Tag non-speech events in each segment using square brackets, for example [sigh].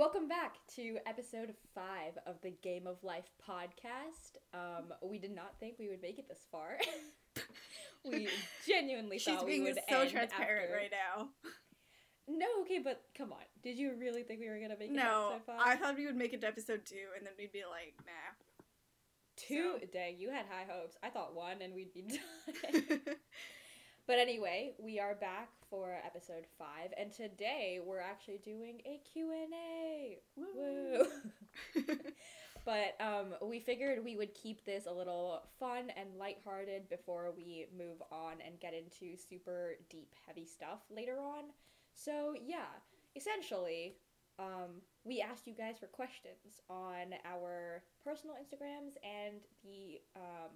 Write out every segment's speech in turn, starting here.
Welcome back to episode five of the Game of Life podcast. Um, we did not think we would make it this far. [laughs] we genuinely She's thought being we would so end transparent after- right now. No, okay, but come on. Did you really think we were gonna make it No, episode five? I thought we would make it to episode two, and then we'd be like, nah. Two. so- Dang, you had high hopes. I thought one, and we'd be [laughs] done. [laughs] But anyway, we are back for episode 5 and today we're actually doing a Q&A. Woo. [laughs] [laughs] but um we figured we would keep this a little fun and lighthearted before we move on and get into super deep heavy stuff later on. So, yeah, essentially um, we asked you guys for questions on our personal Instagrams and the um,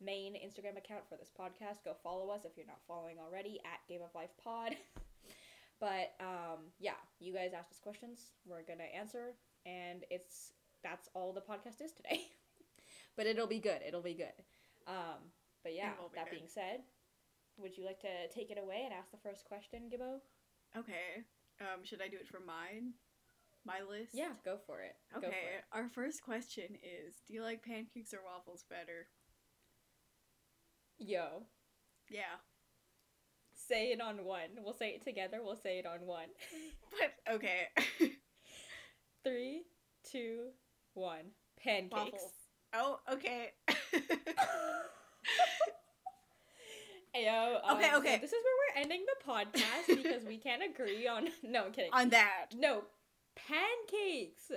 main Instagram account for this podcast. Go follow us if you're not following already at Game of Life Pod. [laughs] but um, yeah, you guys asked us questions. We're gonna answer, and it's that's all the podcast is today. [laughs] but it'll be good. It'll be good. Um, but yeah, be that good. being said, would you like to take it away and ask the first question, Gibbo? okay. Um, should I do it for mine? My list? Yeah, go for it. Go for Okay, it. our first question is Do you like pancakes or waffles better? Yo, Yeah. say it on one. We'll say it together. We'll say it on one. [laughs] But, okay. [laughs] Three, two, one. Pancakes. waffles. Oh, okay. [laughs] Ayo, um, Okay, so okay. this is where we're ending the podcast because we can't agree on. No, I'm kidding. On that. no, pancakes.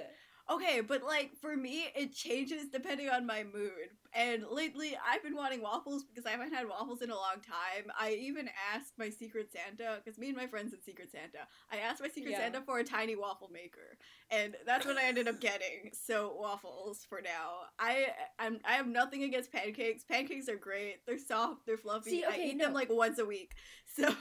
Okay, but like for me, it changes depending on my mood. And lately, I've been wanting waffles because I haven't had waffles in a long time. I even asked my Secret Santa because me and my friends in Secret Santa. I asked my Secret Yeah. Santa for a tiny waffle maker, and that's what I ended up getting. So waffles for now. I I'm, I have nothing against pancakes. Pancakes are great. They're soft. They're fluffy. See, I okay, eat them like once a week. So [laughs]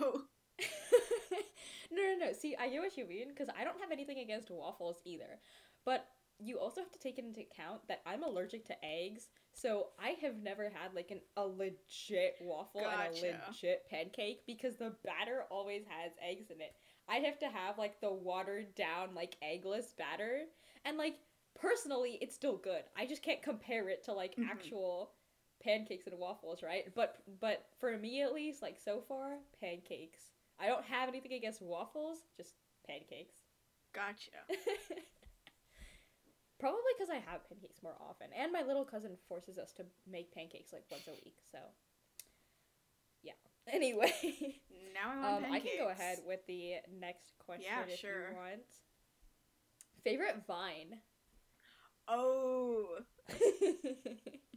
[laughs] no, no, no. See, I get what you mean because I don't have anything against waffles either. But you also have to take into account that I'm allergic to eggs, so I have never had like an a legit waffle and a legit pancake because the batter always has eggs in it. I'd have to have like the watered down like eggless batter, and like personally, it's still good. I just can't compare it to like Mhm. actual pancakes and waffles, right? But but for me at least, like so far, pancakes. I don't have anything against waffles, just pancakes. gotcha. [laughs] Probably because I have pancakes more often, and my little cousin forces us to make pancakes like once a week. So, yeah. [laughs] Anyway, Now I want um, I can go ahead with the next question Yeah, if sure. you want. Favorite Vine. Oh [laughs]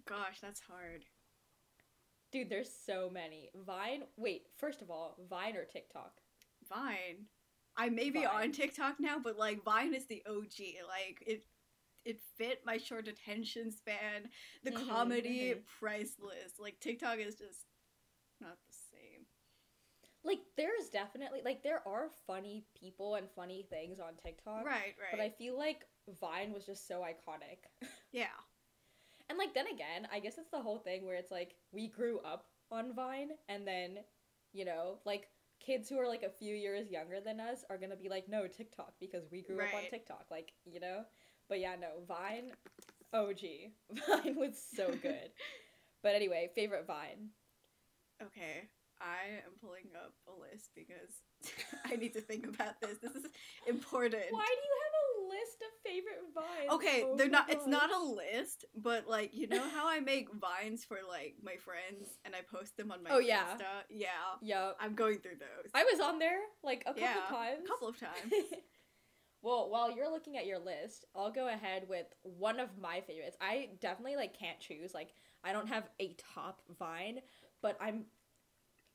gosh, that's hard. Dude, there's so many. Vine. Wait, first of all, Vine or TikTok? Vine. I may be Vine. on TikTok now, but like Vine is the OG. Like it it fit my short attention span. The Mhm, comedy mhm. priceless. Like TikTok is just not the same. Like, there's definitely like there are funny people and funny things on TikTok. Right, right. But I feel like Vine was just so iconic. [laughs] yeah. And like then again, I guess it's the whole thing where it's like we grew up on Vine and then, you know, like kids who are like a few years younger than us are gonna be like, no, TikTok because we grew up on TikTok. Like, you know? But yeah, no, Vine OG. [laughs] Vine was so good. [laughs] but anyway, favorite Vine. Okay. I am pulling up a list because [laughs] I need to think about this. This is important. Why do you have a list of favorite Vines? Okay, Oh they're not it's not a list, but like you know how I make vines for like my friends and I post them on my Oh, yeah. Insta? Yeah. Yup. I'm going through those. I was on there like a couple yeah, times. A couple of times. Well, while you're looking at your list, I'll go ahead with one of my favorites. I definitely like can't choose. Like I don't have a top Vine, but I'm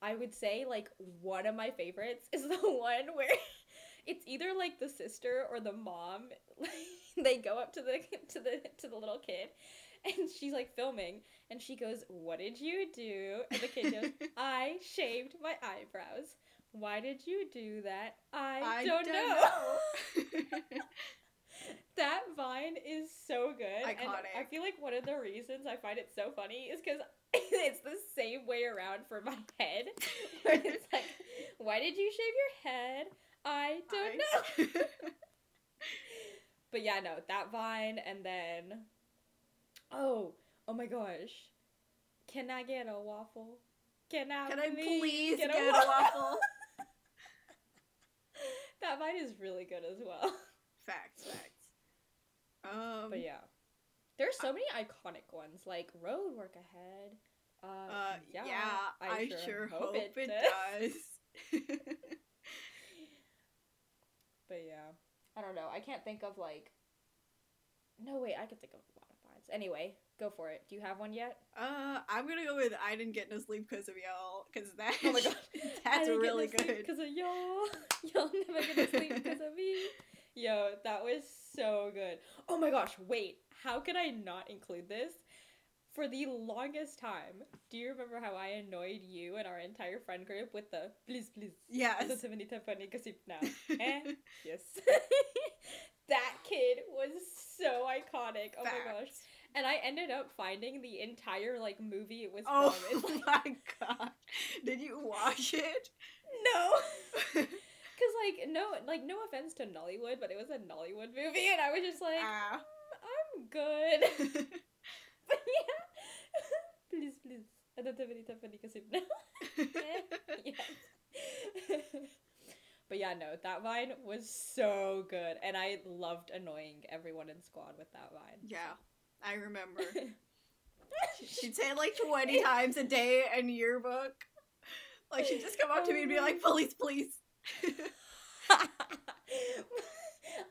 I would say like one of my favorites is [laughs] the one where [laughs] it's either like the sister or the mom. [laughs] they go up to the to the to the little kid and she's like filming and she goes, "What did you do?" And the kid goes, "I shaved my eyebrows." Why did you do that? I, don't, know. know. [laughs] That vine is so good. And I feel like one of the reasons I find it so funny is because [laughs] it's the same way around for my head. [laughs] Where it's like, why did you shave your head? I don't know. know. but yeah, no, that vine, and then, oh, oh my gosh, can I get a waffle? Can I, Can I please, please get, get a, a waffle? That vine is really good as well. [laughs] Facts, facts. Um, But yeah, there's so many iconic ones like Road Work Ahead. Uh, uh, yeah, yeah, I, sure, hope, it, does. does. [laughs] But yeah, I don't know. I can't think of like. No wait, I can think of a lot of vines. Anyway, go for it. Do you have one yet? uh, I'm gonna go with I didn't get no sleep because of y'all, because that [laughs] Oh my god, [laughs] that's really good. because of y'all. [laughs] Y'all never get to sleep because of me. Yo, that was so good. Oh my gosh, wait, how could I not include this? For the longest time, do you remember how I annoyed you and our entire friend group with the please, please? Yes. Ito sa manita funny kasi now. Eh? Yes. that kid was so iconic. Oh my gosh. And I ended up finding the entire like movie it was Oh from. It's [laughs] like, my god! Did you watch it? no. [laughs] Cause like no like no offense to Nollywood, but it was a Nollywood movie and I was just like Ah. "Mm, I'm good. [laughs] but yeah. please, please. I don't have any time for kasi now. yes. but yeah, no, that vine was so good, and I loved annoying everyone in squad with that vine. yeah, I remember. [laughs] She'd say it like 20 times a day in yearbook. Like, she'd just come up to me and be like, police, please. [laughs]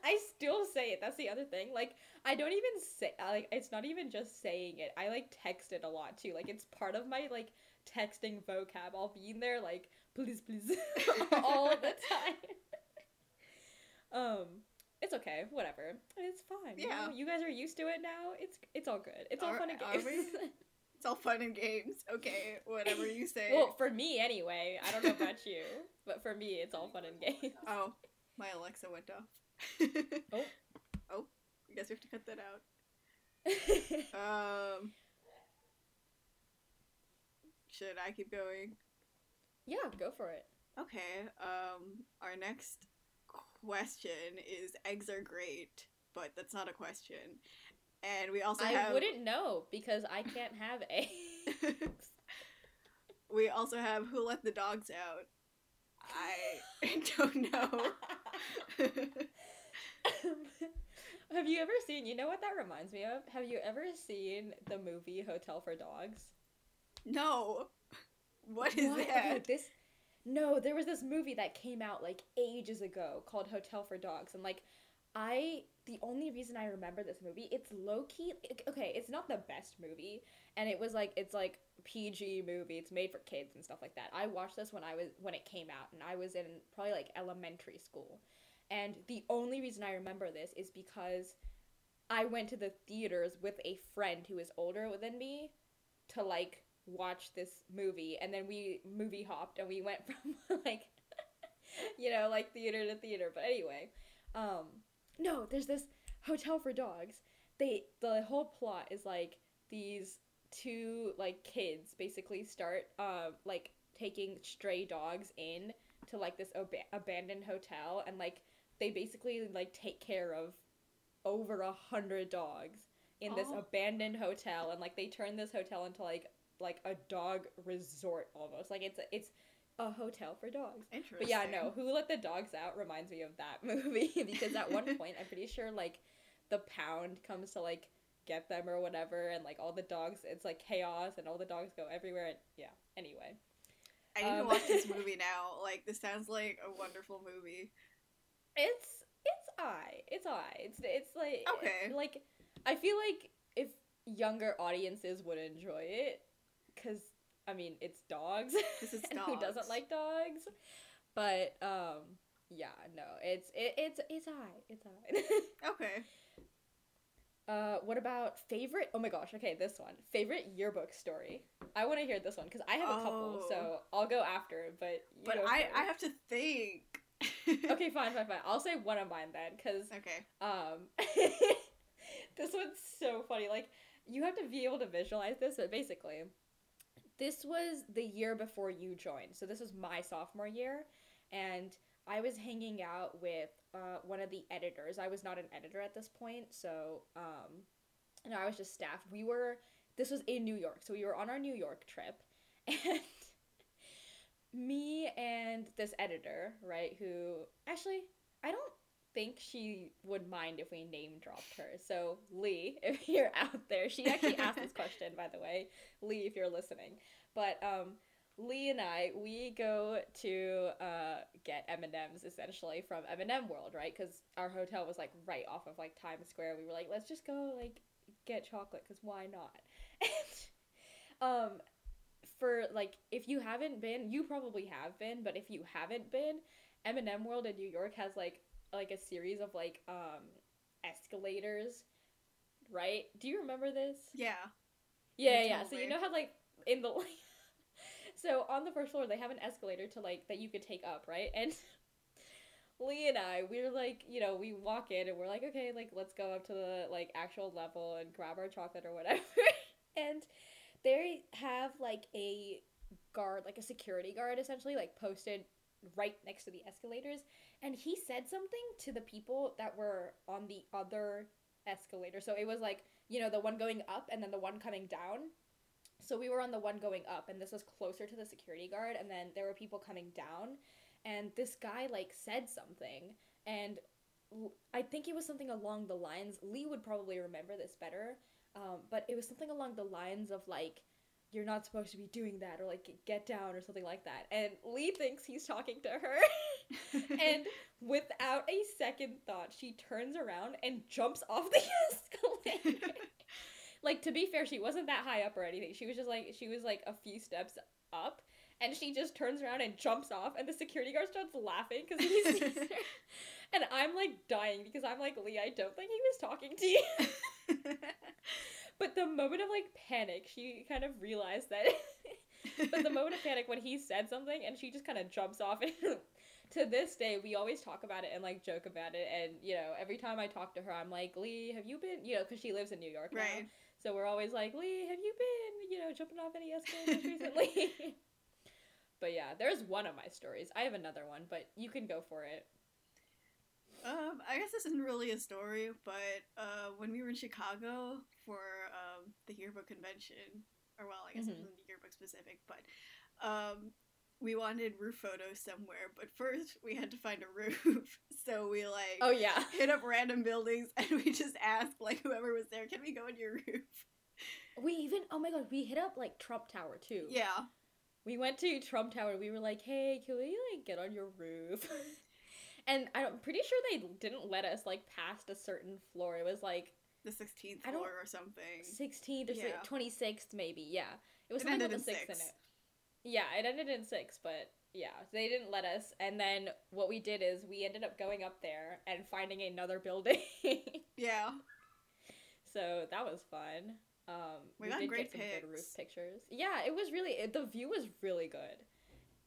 I still say it. That's the other thing. Like, I don't even say like it's not even just saying it. I like text it a lot too. Like, it's part of my like texting vocab. I'll be in there like, please, please, [laughs] all the time. um, it's okay. Whatever. It's fine. you Yeah. know? you guys are used to it now. It's it's all good. It's all Are- fun and games. [laughs] It's all fun and games. Okay, whatever you say. well, for me anyway. I don't know about you, but for me, it's all fun and games. oh, my Alexa went off. [laughs] Oh. Oh, I guess we have to cut that out. [laughs] Um, should I keep going? yeah, go for it. Okay. Um, our next question is eggs are great, but that's not a question. And we also I have wouldn't know because I can't have [laughs] eggs. we also have who let the dogs out. I [laughs] don't know. [laughs] have you ever seen? You know what that reminds me of? Have you ever seen the movie Hotel for Dogs? no. What is What? that? Okay, this. No, there was this movie that came out like ages ago called Hotel for Dogs, and like, I the only reason I remember this movie, it's low key. Okay, it's not the best movie, and it was like it's like PG movie. It's made for kids and stuff like that. I watched this when I was when it came out, and I was in probably like elementary school, and the only reason I remember this is because I went to the theaters with a friend who is older than me to like watch this movie and then we movie hopped and we went [laughs] from like you know like theater to theater but anyway um no there's this hotel for dogs they the whole plot is like these two like kids basically start uh like taking stray dogs in to like this ab- abandoned hotel and like they basically like take care of over a hundred dogs in this Oh. abandoned hotel and like they turn this hotel into like like a dog resort almost like it's a, it's a hotel for dogs Interesting. but yeah no who let the dogs out reminds me of that [laughs] movie because at one [laughs] point i'm pretty sure like the pound comes to like get them or whatever and like all the dogs it's like chaos and all the dogs go everywhere and yeah anyway I need to um, watch this movie [laughs] now. Like this sounds like a wonderful movie. it's it's i it's i it's it's like Okay. like i feel like if younger audiences would enjoy it because i mean it's dogs 'Cause it's [laughs] and who doesn't like dogs but um yeah no it's it, it's it's i it's i [laughs] Okay. uh what about favorite oh my gosh okay this one favorite yearbook story i want to hear this one because i have a couple Oh. so i'll go after but you But I first. I have to think. [laughs] okay fine fine fine i'll say one of mine then because Okay. Um, this one's so funny. Like, you have to be able to visualize this, but basically, this was the year before you joined. So this was my sophomore year, and I was hanging out with uh, one of the editors. I was not an editor at this point, so um, and I was just staff. We were this was in New York, so we were on our New York trip, [laughs] and me and this editor, right, who actually I don't think she would mind if we name dropped her. So Lee, [laughs] if you're out there, she actually asked this question, by the way. Lee, if you're listening, but um, Lee and I, we go to uh, get M and M's essentially from M and M World, right? Because our hotel was like right off of like Times Square. We were like, let's just go like get chocolate because why not? [laughs] And um, for like if you haven't been, you probably have been, but if you haven't been, M and M World in New York has like like a series of like um escalators, right? Do you remember this? Yeah. Yeah, yeah. told So you know how like in the [laughs] so on the first floor they have an escalator to like that you could take up, right? And [laughs] Lee and I, we are like, you know, we walk in and we're like, okay, like let's go up to the like actual level and grab our chocolate or whatever. [laughs] and they have like a guard, like a security guard essentially, like posted right next to the escalators. And he said something to the people that were on the other escalator. So it was like, you know, the one going up and then the one coming down. So we were on the one going up, and this was closer to the security guard, and then there were people coming down, and this guy like said something, and I think it was something along the lines. Lee would probably remember this better, um, but it was something along the lines of like, "You're not supposed to be doing that," or like, "Get down," or something like that. And Lee thinks he's talking to her, [laughs] and without a second thought, she turns around and jumps off the [laughs] escalator. like to be fair, she wasn't that high up or anything. She was just like she was like a few steps up, and she just turns around and jumps off, and the security guard starts laughing because he sees her. [laughs] And I'm like dying because I'm like Lee. I don't think he was talking to you. [laughs] But the moment of like panic, she kind of realized that. but the moment of panic when he said something and she just kind of jumps off and to this day we always talk about it and like joke about it and you know every time i talk to her i'm like lee have you been you know because she lives in new york now. Right. so we're always like lee have you been you know jumping off any escalators recently [laughs] but yeah there's one of my stories i have another one but you can go for it Um, I guess this isn't really a story, but uh, when we were in Chicago for um, the yearbook convention, or well, I guess it Mhm. wasn't yearbook specific, but um, we wanted roof photos somewhere. But first, we had to find a roof, [laughs] so we like oh yeah hit up random buildings [laughs] and we just asked like whoever was there, "Can we go on your roof?" we even oh my god we hit up like trump tower too Yeah, We went to Trump Tower. We were like, "Hey, can we like get on your roof?" [laughs] and I'm pretty sure they didn't let us like past a certain floor. It was like the sixteenth floor or something. 16th or Yeah. twenty sixth, maybe. Yeah, it was It something with in six in it. Yeah, it ended in six, but yeah, they didn't let us. And then what we did is we ended up going up there and finding another building. [laughs] Yeah, so that was fun. Um, We got great good pics. roof pictures. Yeah, it was really it, the view was really good,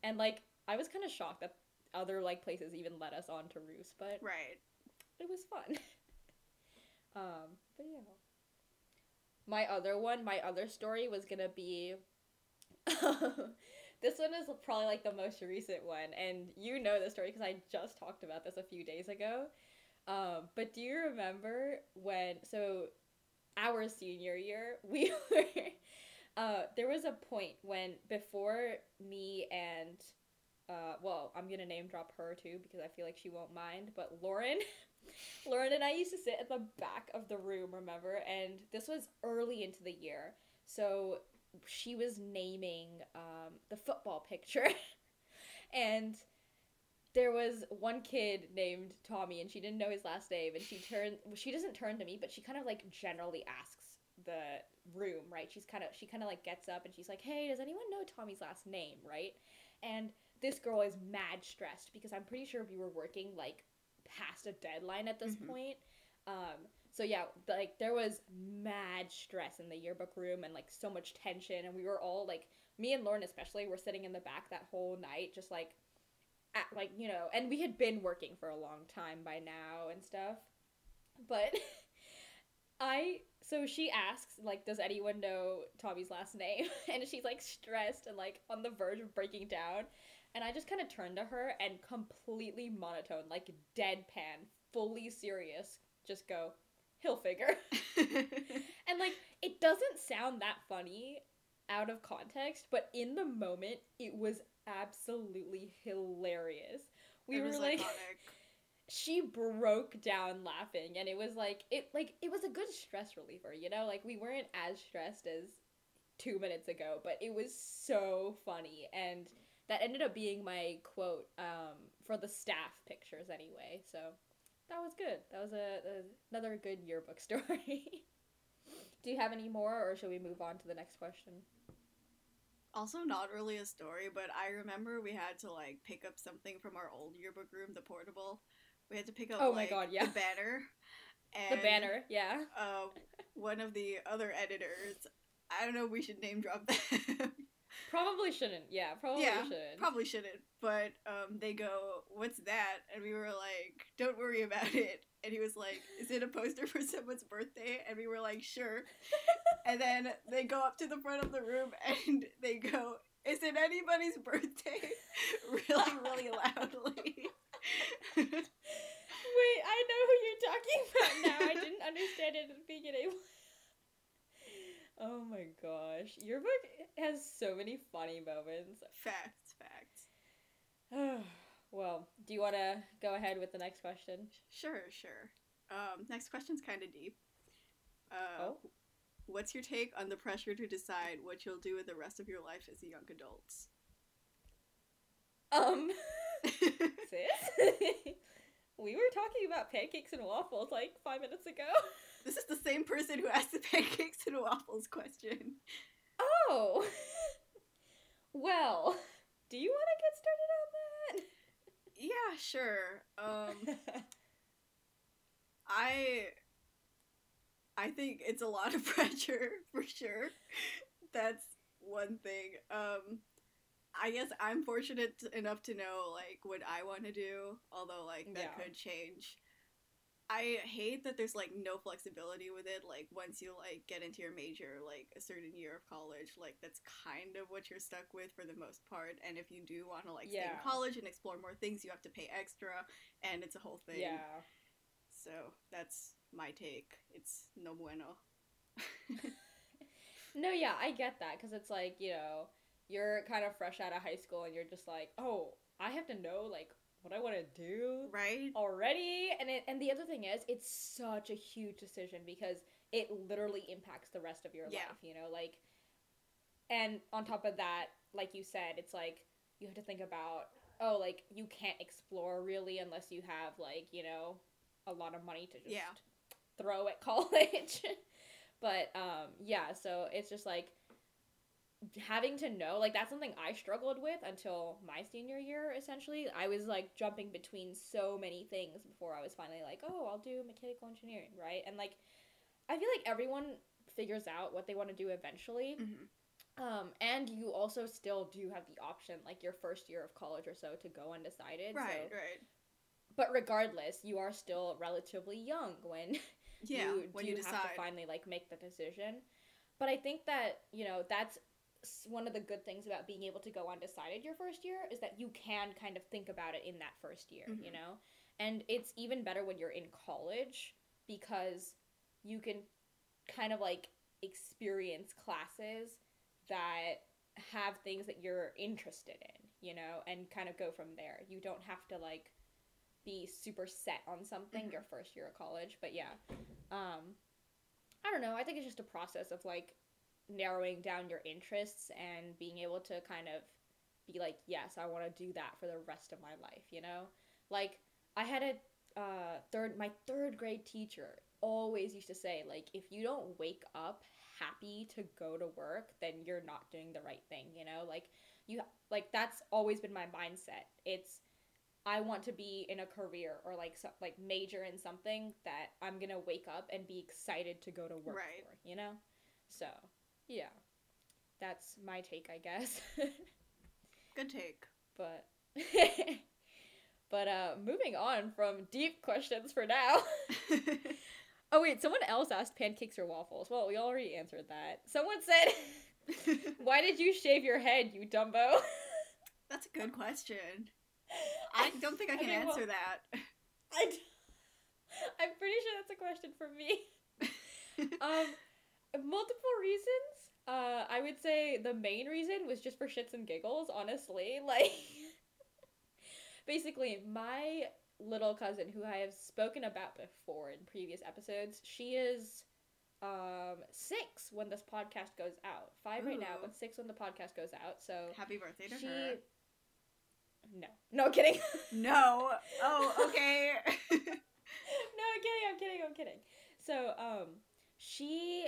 and like I was kind of shocked that other like places even let us onto roofs, but right. it was fun. [laughs] um, but yeah. My other one, my other story was gonna be. [laughs] this one is probably like the most recent one, and you know the story because I just talked about this a few days ago. Um, but do you remember when? So, our senior year, [laughs] we were. Uh, there was a point when before me and uh, well, I'm gonna name drop her too because I feel like she won't mind. But Lauren, [laughs] Lauren and I used to sit at the back of the room, remember? And this was early into the year, so she was naming um, the football picture, [laughs] and there was one kid named Tommy, and she didn't know his last name, and she turned. She doesn't turn to me, but she kind of like generally asks the room, right? She's kind of she kind of like gets up and she's like, "Hey, does anyone know Tommy's last name?" Right? And this girl is mad stressed because I'm pretty sure we were working like past a deadline at this Mhm. point. Um, so yeah, like there was mad stress in the yearbook room and like so much tension, and we were all like, me and Lauren especially, were sitting in the back that whole night, just like, at like you know, and we had been working for a long time by now and stuff, but. [laughs] I so she asks like does anyone know Tommy's last name [laughs] and she's like stressed and like on the verge of breaking down And I just kind of turned to her and completely monotone, like deadpan, fully serious, just go, he'll figure. [laughs] and like, it doesn't sound that funny out of context, but in the moment, it was absolutely hilarious. We were like, iconic. [laughs] she broke down laughing, and it was like it like it was a good stress reliever, you know. Like we weren't as stressed as two minutes ago, but it was so funny, and that ended up being my quote um, for the staff pictures anyway. So that was good. That was a, a another good yearbook [laughs] story. Do you have any more, or should we move on to the next question? Also, not really a story, but I remember we had to like pick up something from our old yearbook room, the portable. We had to pick up Oh my like, God, yeah. [laughs] the banner. the banner, yeah. Uh, one of the other editors. I don't know. We should name drop them. [laughs] Probably shouldn't. Yeah, probably Yeah, shouldn't. Probably shouldn't. But um, they go, "What's that?" And we were like, "Don't worry about [laughs] it." And he was like, "Is it a poster for [laughs] someone's birthday?" And we were like, "Sure." [laughs] and then they go up to the front of the room and they go, "Is it anybody's birthday?" really, really loudly. Wait, I know who you're talking about now. I didn't understand it at the beginning. Oh my gosh. Your book has so many funny moments. facts, facts. [sighs] well, do you want to go ahead with the next question? Sure, sure. Um, next question's kind of deep. Uh, Oh. What's your take on the pressure to decide what you'll do with the rest of your life as a young adult? Um, [laughs] sis? [laughs] we were talking about pancakes and waffles like five minutes ago. [laughs] this is the same person who asked the pancakes and waffles question. Oh! well, do you want to get started on that? Yeah, sure. Um, started on that? I I think it's a lot of [laughs] pressure for sure. That's one thing. Um I guess I'm fortunate enough to know like what I want to do, although like that Yeah. could change. I hate that there's like no flexibility with it. Like once you like get into your major, like a certain year of college, like that's kind of what you're stuck with for the most part. And if you do want to like stay in college and explore more things, you have to pay extra, and it's a whole thing. yeah. So that's my take. It's no bueno. [laughs] [laughs] No, yeah, I get that because it's like you know you're kind of fresh out of high school and you're just like, oh, I have to know like what I want to do right? already, and it and the other thing is it's such a huge decision because it literally impacts the rest of your Yeah. life. You know, like, and on top of that, like you said, it's like you have to think about oh, like you can't explore really unless you have like you know a lot of money to just Yeah. throw at [laughs] college. but um yeah, so it's just like having to know like that's something I struggled with until my senior year essentially. I was like jumping between so many things before I was finally like, "Oh, I'll do mechanical engineering," right? And like I feel like everyone figures out what they want to do eventually. hmm Um, and you also still do have the option, like your first year of college or so, to go undecided. Right, so- right. But regardless, you are still relatively young when [laughs] Yeah, you when do you have decide. to finally like make the decision. But I think that you know that's one of the good things about being able to go undecided your first year is that you can kind of think about it in that first year, you Mhm. know, and it's even better when you're in college because you can kind of like experience classes that have things that you're interested in, you know, and kind of go from there. You don't have to like be super set on something Mhm. your first year of college, but yeah. Um I don't know, I think it's just a process of like narrowing down your interests and being able to kind of be like, yes, I want to do that for the rest of my life, you know? Like I had a uh third my third grade teacher always used to say like if you don't wake up happy to go to work, then you're not doing the right thing, you know? Like you like that's always been my mindset. It's I want to be in a career or like so, like major in something that I'm to wake up and be excited to go to work Right. for, you know? So, yeah. That's my take, I guess. [laughs] Good take. but [laughs] But uh moving on from deep questions for now. [laughs] Oh wait, someone else asked pancakes or waffles. Well, we already answered that. Someone said, "Why did you shave your head, you Dumbo?" That's a good question. I don't think I can Okay, well- answer that. I d- I'm pretty sure that's a question for me. um, multiple reasons. Uh, I would say the main reason was just for shits and giggles. Honestly, [laughs] like, basically, my little cousin, who I have spoken about before in previous episodes, she is um six when this podcast goes out. Five right now, Ooh. but six when the podcast goes out. So Happy birthday to she. her. No, no kidding. [laughs] No. Oh, okay. [laughs] no, I'm kidding. I'm kidding. I'm kidding. So, um, she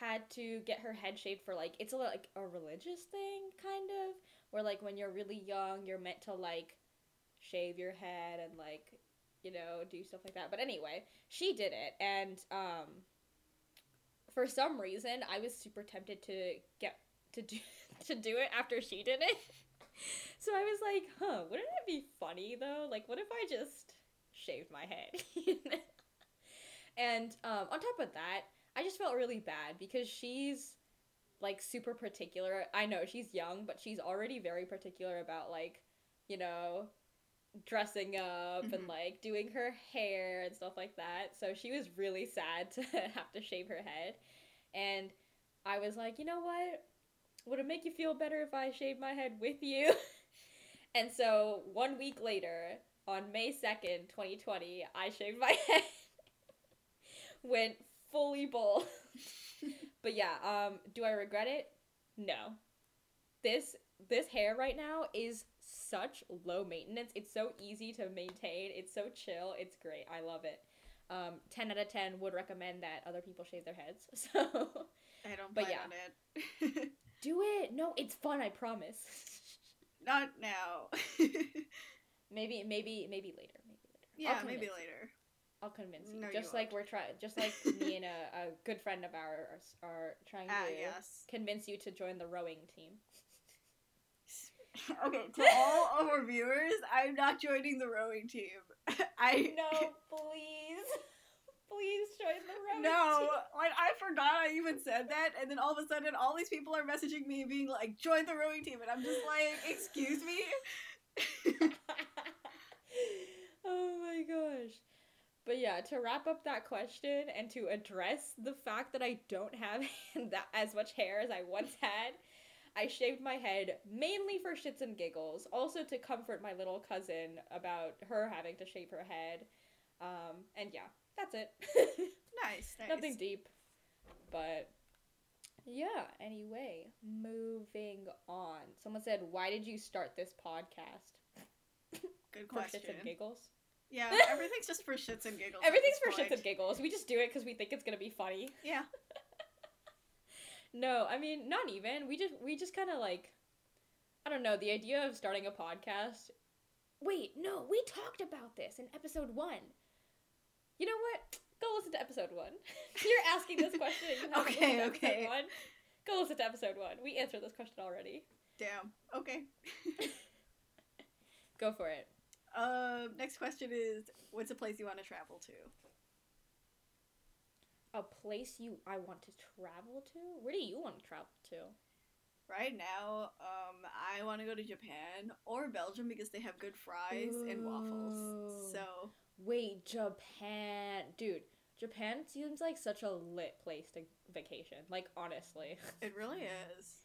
had to get her head shaved for like it's a like a religious thing, kind of, where like when you're really young, you're meant to like shave your head and like you know do stuff like that. But anyway, she did it, and um, for some reason, I was super tempted to get to do [laughs] to do it after she did it. [laughs] So I was like, huh, wouldn't it be funny though? Like, what if I just shaved my head? [laughs] and um, on top of that, I just felt really bad because she's like super particular. I know she's young, but she's already very particular about like, you know, dressing up and Mhm. like doing her hair and stuff like that. So she was really sad [laughs] to have to shave her head. And I was like, you know what? Would it make you feel better if I shaved my head with you? [laughs] and so one week later, on May 2nd, 2020, I shaved my [laughs] head. Went fully bald. [laughs] but yeah, um, do I regret it? No. This this hair right now is such low maintenance. It's so easy to maintain. It's so chill. It's great. I love it. Um, 10 out of 10 would recommend that other people shave their heads. [laughs] So I don't But yeah. on it. [laughs] do it. No, it's fun, I promise. Not now. maybe maybe maybe later. Maybe later. Yeah, maybe later. I'll convince you. No, you just like won't. we're trying just like me and a, a good friend of ours are trying Ah, to yes. convince you to join the rowing team. [laughs] Okay, to all of our viewers, I'm not joining the rowing team. [laughs] I No, please. [laughs] please join the rowing team. No, team. like I forgot I even said that, and then all of a sudden, all these people are messaging me, being like, "Join the rowing team," and I'm just like, "Excuse me." oh my gosh. But yeah, to wrap up that question and to address the fact that I don't have [laughs] that as much hair as I once had, I shaved my head mainly for shits and giggles, also to comfort my little cousin about her having to shave her head. Um, and yeah, that's it. [laughs] Nice, nice. Nothing deep. But yeah, anyway, moving on. Someone said, Why did you start this podcast? Good question. [laughs] For shits and giggles? Yeah, [laughs] everything's just for shits and giggles. Everything's for shits and giggles. We just do it because we think it's gonna be funny. [laughs] Yeah. No, I mean not even. We just we just kind of like, I don't know. The idea of starting a podcast. Wait, no, we talked about this in episode one. You know what? Go listen to episode one. [laughs] You're asking this question. Okay, okay. One. Go listen to episode one. We answered this question already. Damn. Okay. Go for it. Um. Next question is, what's a place you want to travel to? A place you I want to travel to? Where do you want to travel to? Right now, um, I want to go to Japan or Belgium because they have good fries and waffles. So Wait, Japan, dude. Japan seems like such a lit place to vacation. Like honestly, it really [laughs] is.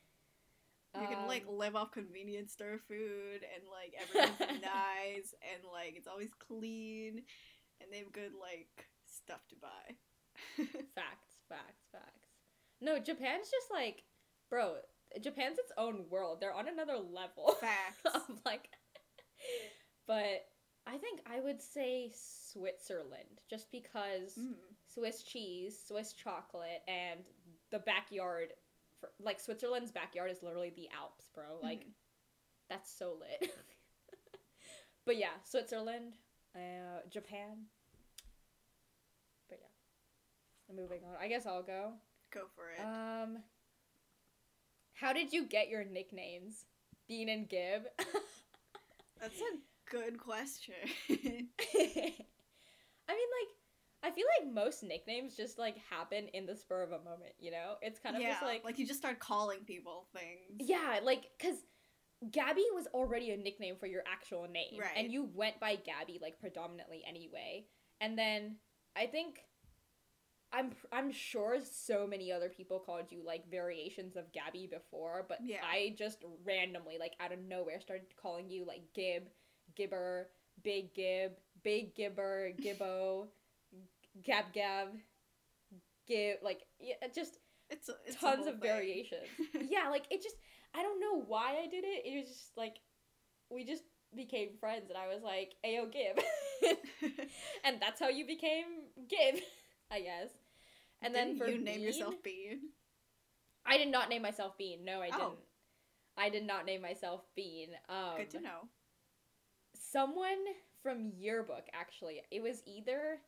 You can like Um, live off convenience store food and like [laughs] everything's nice and like it's always clean and they have good like stuff to buy. [laughs] facts, facts, facts. No, Japan's just like, bro. Japan's its own world. They're on another level. Facts. [laughs] of like, but I think I would say Switzerland just because Mm. Swiss cheese, Swiss chocolate, and the backyard. For, like Switzerland's backyard is literally the Alps, bro. Like Mhm. that's so lit. [laughs] but yeah, Switzerland, uh, Japan. But yeah, moving on. I guess I'll go. Go for it. Um, how did you get your nicknames, Bean and Gib? [laughs] That's a good question. [laughs] I mean, like, I feel like most nicknames just like happen in the spur of a moment. You know, it's kind of yeah, just like, like you just start calling people things. yeah, like, cause Gabby was already a nickname for your actual name. Right. And you went by Gabby like predominantly anyway. And then I think I'm I'm sure so many other people called you like variations of Gabby before, but Yeah. I just randomly like out of nowhere started calling you like Gib, Gibber, Big Gib, Big Gibber, Gibbo, Gab Gab, Gib like yeah, just It's, a- it's tons of thing. variations. [laughs] yeah, like it just I don't know why I did it. It was just like we just became friends and I was like, Ayo Gib. [laughs] and that's how you became Gib, [laughs] I guess. And then Didn't for you name Bean, yourself Bean. I did not name myself Bean. No, I Oh. didn't. I did not name myself Bean. Um Good to know. someone from yearbook actually. It was either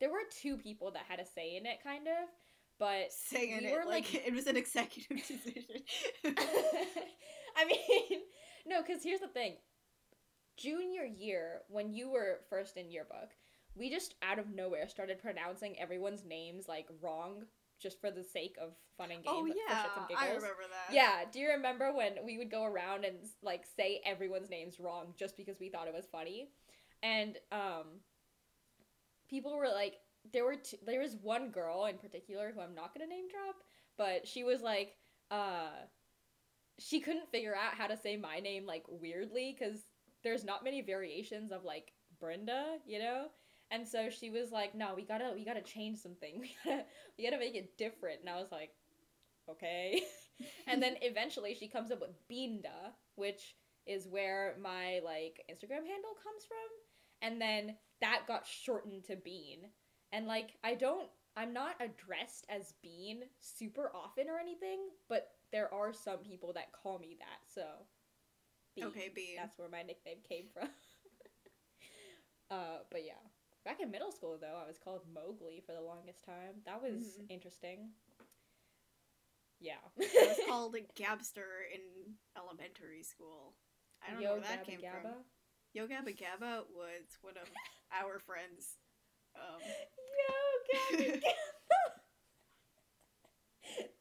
there were two people that had a say in it kind of, but Saying we it were, like, like- [laughs] it was an executive [laughs] decision. [laughs] I mean, no, because here's the thing. Junior year, when you were first in yearbook, we just out of nowhere started pronouncing everyone's names like wrong just for the sake of fun and games. oh yeah, I remember that. Yeah, do you remember when we would go around and like say everyone's names wrong just because we thought it was funny? And um people were like there were there was one girl in particular who I'm not to name drop, but she was like uh she couldn't figure out how to say my name like weirdly cuz there's not many variations of like Brenda, you know? And so she was like, "No, we got to we got to change something. [laughs] We got to we got to make it different." And I was like, "Okay." [laughs] and then eventually she comes up with Binda, which is where my like Instagram handle comes from. And then that got shortened to Bean. And like I don't I'm not addressed as Bean super often or anything, but there are some people that call me that. So Bean. Okay, Bean. That's where my nickname came from. [laughs] uh but yeah. Back in middle school though, I was called Mowgli for the longest time. That was Mhm. interesting. Yeah. I was [laughs] called a Gabster in elementary school. I don't know Yo where that Gabba came Gabba. from. Yo Gabba Gabba was one of our friends. Um, Yo, Gabby Gabba.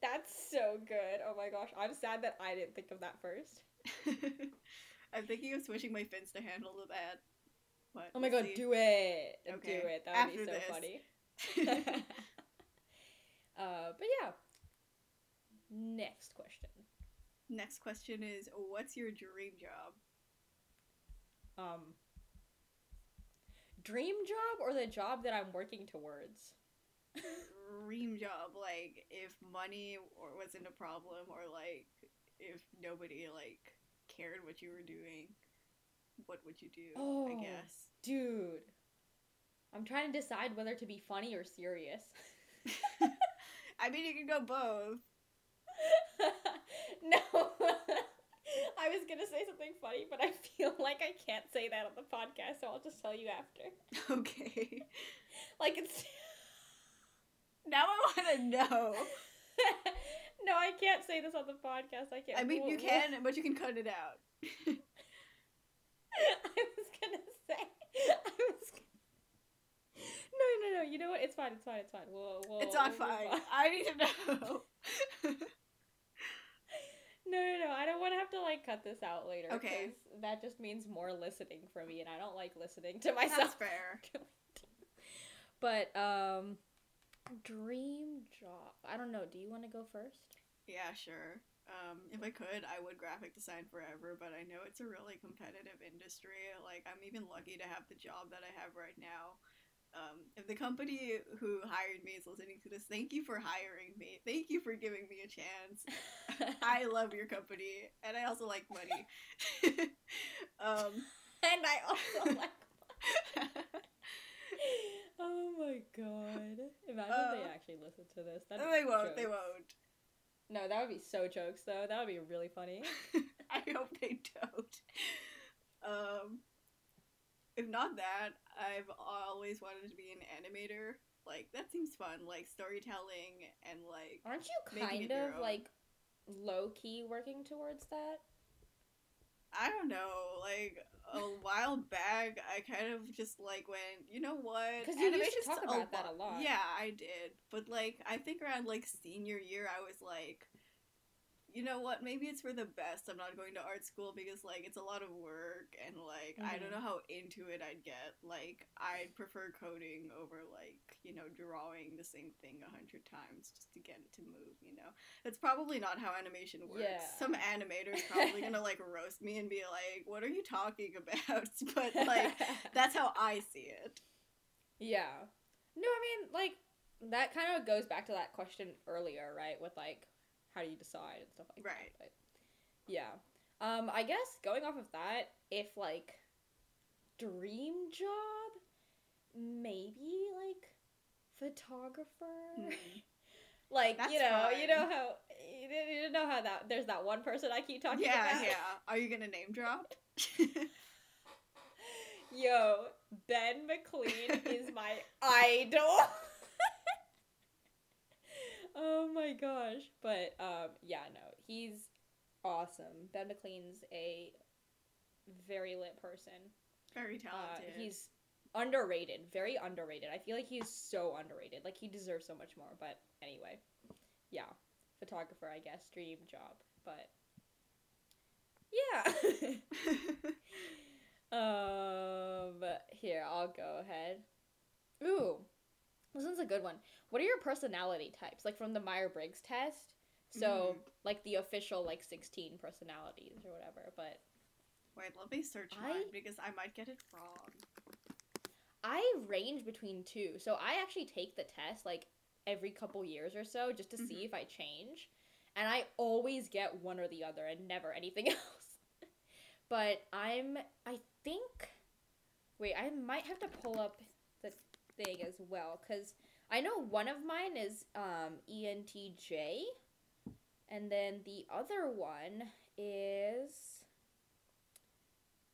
That's so good. Oh my gosh. I'm sad that I didn't think of that first. [laughs] I'm thinking of switching my handle to that. What? Oh my god, see. do it. Do it. That would be so this. funny. [laughs] [laughs] uh, but yeah. Next question. Next question is what's your dream job? Um dream job or the job that I'm working towards? Dream job, like if money or wasn't a problem or like if nobody like cared what you were doing, what would you do? I Oh. guess. Dude. I'm trying to decide whether to be funny or serious. [laughs] I mean you can go both. [laughs] no. [laughs] I was gonna say something funny, but I [laughs] feel like I can't say that on the podcast, so I'll just tell you after. Okay. Like it's [laughs] Now I want to know. [laughs] No, I can't say this on the podcast. I can't. I mean, We'll- you we'll- can, but you can cut it out. I was gonna say. I was. Gonna... No, no, no. You know what? It's fine. It's fine. It's fine. We'll. we'll it's not we'll fine. I need to know. No, no, no. I don't want to have to like cut this out later. Okay. That just means more listening for me, and I don't like listening to [laughs] myself. That's fair. [laughs] but um, dream job. I don't know. Do you want to go first? Yeah, sure. Um, if I could, I would graphic design forever, but I know it's a really competitive industry. Like, I'm even lucky to have the job that I have right now. Um, if the company who hired me is listening to this, thank you for hiring me. Thank you for giving me a chance. [laughs] I love your company, and I also like money. [laughs] um, and I also [laughs] like. oh my god! Imagine if they Uh, actually listen to this. That'd they won't. They won't. No, that would be so jokes though. That would be really funny. I hope they don't. Um, if not that, I've always wanted to be an animator. Like that seems fun, like storytelling and like Aren't you kind of like low key working towards that? I don't know, like a while back, I kind of just like went, you know what? 'Cause you used to talk about that a lot. Yeah, I did, but like I think around like senior year, I was like, you know what? Maybe it's for the best. I'm not going to art school because like it's a lot of work and like I don't Mhm. know how into it I'd get. Like I'd prefer coding over like you know drawing the same thing a hundred times just to get it to move. You know, that's probably not how animation works. Yeah. Some animators probably gonna like [laughs] roast me and be like, "What are you talking [laughs] about?" [laughs] But like that's how I see it. Yeah. No, I mean, like, that kind of goes back to that question earlier, right? With, like, how do you decide and stuff like Right. that. But, yeah. Um, I guess going off of that, if, like, dream job, maybe, like, photographer? Hmm. [laughs] Like, That's you know, you know how, you didn't, know how that, there's that one person I keep talking yeah, about? yeah. Are you gonna name drop? [laughs] Yo, Ben McLean is my [laughs] idol. Oh my gosh. But um yeah, no. He's awesome. Ben McLean's a very lit person. Very Uh, talented. he's underrated, very underrated. I feel like he's so underrated. Like he deserves so much more, but anyway. Yeah. Photographer, I guess, dream job, but yeah. [laughs] [laughs] Um, here, I'll go ahead. Ooh, this one's a good one. What are your personality types? Like from the Myers Briggs test? So, mm. like the official, like 16 personalities or whatever. But Wait, let me search I- mine because I might get it wrong. I range between two. So, I actually take the test like every couple years or so just to see mm-hmm. if I change. And I always get one or the other and never anything [laughs] else. but I'm, I think, wait, I might have to pull up thing as well because I know one of mine is um, ENTJ, and then the other one is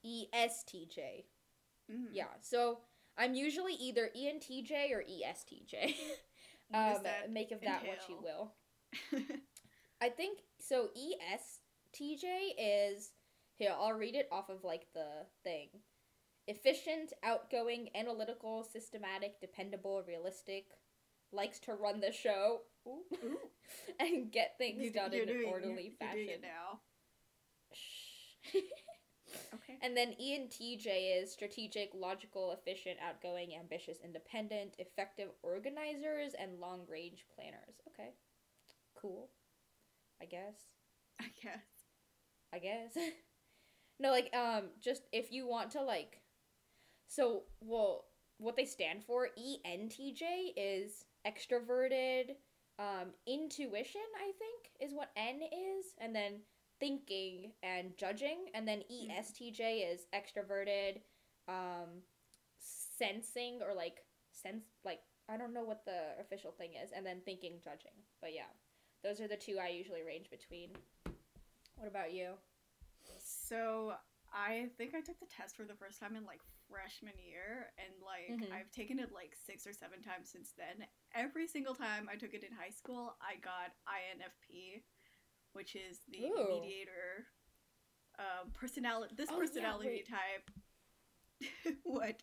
ESTJ. Mhm. Yeah, so I'm usually either ENTJ or [laughs] ESTJ. Um, make of that what you will. [laughs] I think so. ESTJ is here. I'll read it off of like the thing. Efficient, outgoing, analytical, systematic, dependable, realistic, likes to run the show, Ooh. [laughs] and get things You- done you're in an doing- you're- orderly you're fashion. it now. Okay. And then ENTJ is strategic, logical, efficient, outgoing, ambitious, independent, effective organizers, and long range planners. Okay. Cool. I guess. I guess. I guess. [laughs] no, like, um, just if you want to, like, so, well, what they stand for, ENTJ is extroverted, um, intuition, I think, is what N is, and then thinking and judging, and then Mhm. ESTJ is extroverted, um, sensing, or like, sense, like, I don't know what the official thing is, and then thinking, judging. But yeah, those are the two I usually range between. What about you? So I think I took the test for the first time in like freshman year, and like Mhm. I've taken it like six or seven times since then. Every single time I took it in high school, I got INFP, which is the Ooh. mediator um, personality. This Oh, personality wait. type. [laughs] what?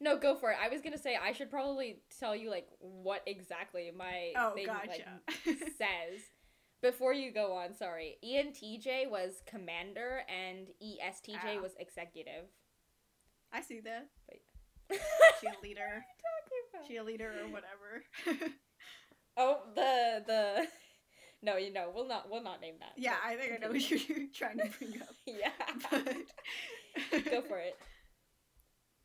No, go for it. I was gonna say I should probably tell you like what exactly my Oh, thing gotcha. like [laughs] says before you go on. Sorry, ENTJ was commander and ESTJ Ah. was executive. I see that. Wait. Cheerleader. Cheerleader or whatever. [laughs] oh, the the. [laughs] No, you know we'll not we'll not name that. yeah, I think I know what you're [laughs] trying to bring up. yeah, But go for it.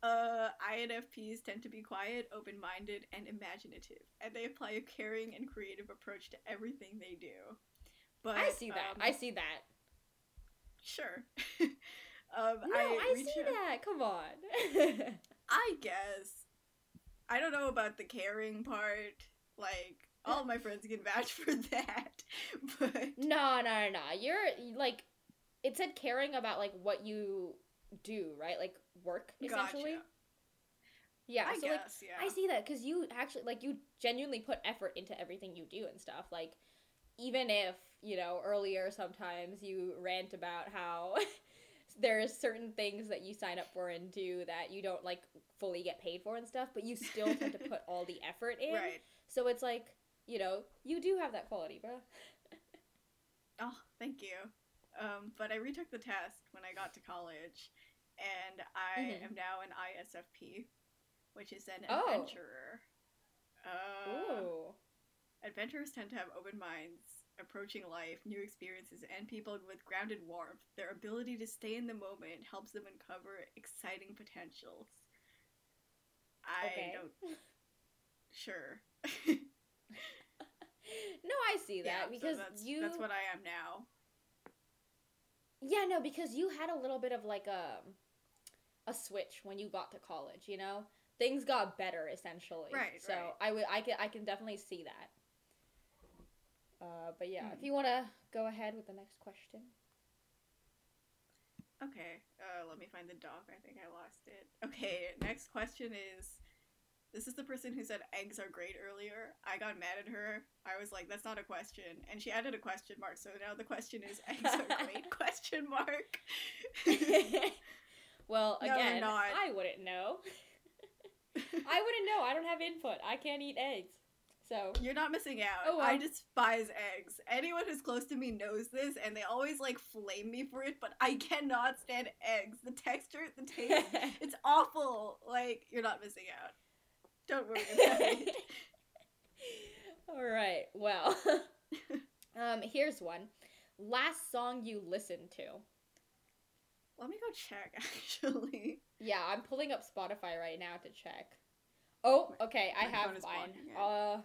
Uh, INFPs tend to be quiet, open minded, and imaginative, and they apply a caring and creative approach to everything they do. But I see that. um, I see that. sure. Um, No, I, reached see out- that. Come on. [laughs] I guess. I don't know about the caring part. Like, all my friends can vouch [laughs] for that. But No, no, no. You're like, it said caring about like what you do, right? Like work essentially. gotcha. Yeah. I so like, guess, yeah. I see that because you actually like you genuinely put effort into everything you do and stuff. Like, even if you know earlier sometimes you rant about how [laughs] there's certain things that you sign up for and do that you don't like fully get paid for and stuff, but you still tend to put all the effort in. Right. So it's like you know you do have that quality, bro. [laughs] Oh, thank you. Um, but I retook the test when I got to college, and I Mhm. am now an ISFP, which is an Oh. adventurer. Uh, Ooh. Adventurers tend to have open minds, approaching life, new experiences, and people with grounded warmth. Their ability to stay in the moment helps them uncover exciting potentials. I Okay. don't. [laughs] Sure. [laughs] No, I see that yeah, so because that's, you. that's what I am now. Yeah, no, because you had a little bit of like a a switch when you got to college. You know, things got better essentially. Right, So right. I would, I can, I can definitely see that. Uh, but yeah, if Hmm. you want to go ahead with the next question. Okay, uh, let me find the doc. I think I lost it. Okay, next question is this is the person who said eggs are great earlier. I got mad at her. I was like, that's not a question. And she added a question mark, so now the question is [laughs] eggs are great [laughs] question mark. [laughs] well, No, again. I wouldn't know. I wouldn't know. I don't have input. I can't eat eggs. So You're not missing out. Oh, well. I despise eggs. Anyone who's close to me knows this, and they always like flame me for it, but I cannot stand eggs. The texture, the taste, [laughs] it's awful. Like, you're not missing out. Don't worry about it. [laughs] All right. Well, [laughs] um, here's one. Last song you listened to. Let me go check, actually. Yeah, I'm pulling up Spotify right now to check. Oh, okay, I have mine. Uh,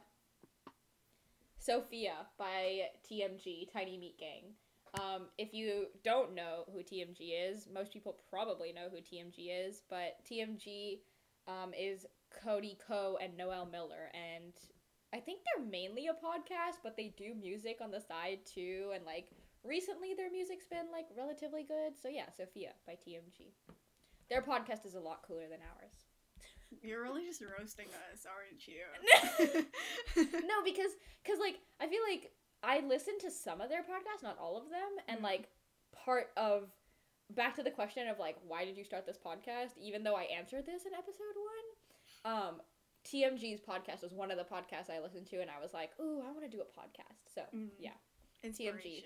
Sophia by TMG, Tiny Meat Gang. Um, if you don't know who TMG is, most people probably know who TMG is, but TMG um, is Cody Ko and Noel Miller, and I think they're mainly a podcast, but they do music on the side too, and like recently their music's been like relatively good. So yeah, Sophia by TMG. Their podcast is a lot cooler than ours. You're really just roasting us, aren't you? [laughs] [laughs] no, because because like I feel like I listen to some of their podcasts, not all of them, and Mhm. like part of back to the question of like why did you start this podcast? Even though I answered this in episode one, um, TMG's podcast was one of the podcasts I listened to, and I was like, ooh, I want to do a podcast. So Mm. yeah, Inspiration.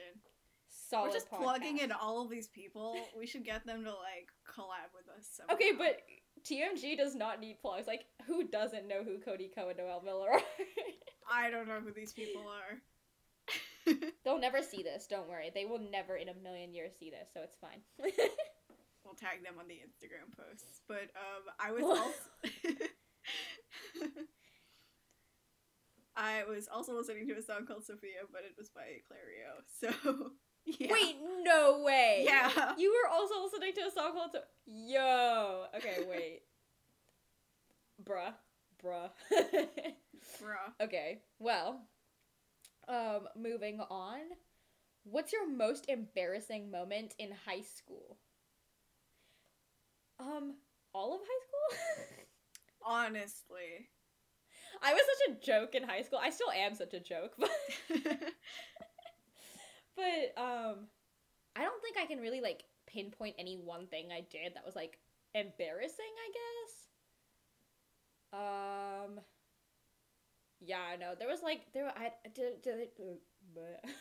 solid. We're just plugging in all of these people. We should get them to like collab with us. Somehow. [laughs] Okay, but TMG does not need plugs. Like, who doesn't know who Cody Ko and Noel Miller are? I don't know who these people are. [laughs] [laughs] They'll never see this. Don't worry. They will never in a million years see this, so it's fine. [laughs] we'll tag them on the Instagram posts. But um, I was also. I was also listening to a song called Sophia, but it was by Clairo. So yeah. Wait, no way. Yeah. You were also listening to a song called Yo. Okay, [laughs] wait. Bruh. Bruh. Bruh. [laughs] okay. Well, um moving on. What's your most embarrassing moment in high school? Um all of high school? [laughs] Honestly. I was such a joke in high school. I still am such a joke, but But um I don't think I can really like pinpoint any one thing I did that was like embarrassing, I guess. Um Yeah, I know. There was like there I did, did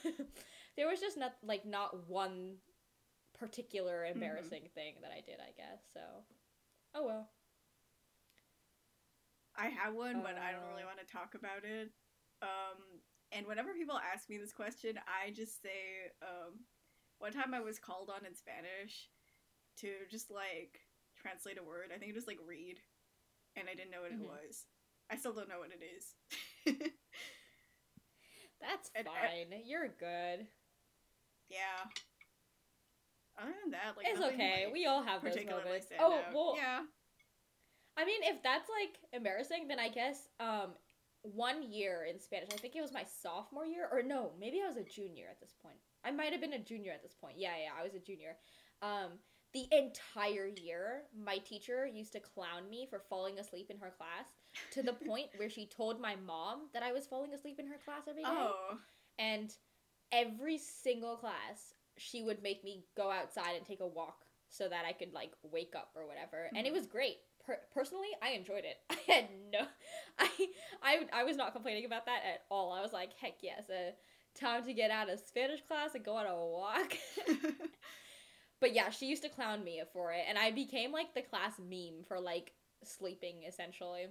[laughs] there was just not like not one particular embarrassing thing that I did, I guess. So oh well. I have one, but I don't really Uh. want to talk about it. Um, and whenever people ask me this question, I just say, um, one time I was called on in Spanish to just like translate a word. I think it was like read, and I didn't know what Mhm. it was. I still don't know what it is. [laughs] That's fine. You're good. yeah. Other than that, like it's nothing, okay. like, we all have those moments. Oh, out. well, yeah. I mean, if that's like embarrassing, then I guess um one year in Spanish. I think it was my sophomore year, or no, maybe I was a junior at this point. I might have been a junior at this point. Yeah, yeah, I was a junior. Um, the entire year, my teacher used to clown me for falling asleep in her class to the [laughs] point where she told my mom that I was falling asleep in her class every day. Oh. And every single class, she would make me go outside and take a walk so that I could like wake up or whatever. And it Mhm. was great. Per- personally, I enjoyed it. [laughs] I had no, I, I, I was not complaining about that at all. I was like, heck yes, a time to get out of Spanish class and go on a walk. [laughs] but yeah, she used to clown me for it, and I became like the class meme for like sleeping essentially.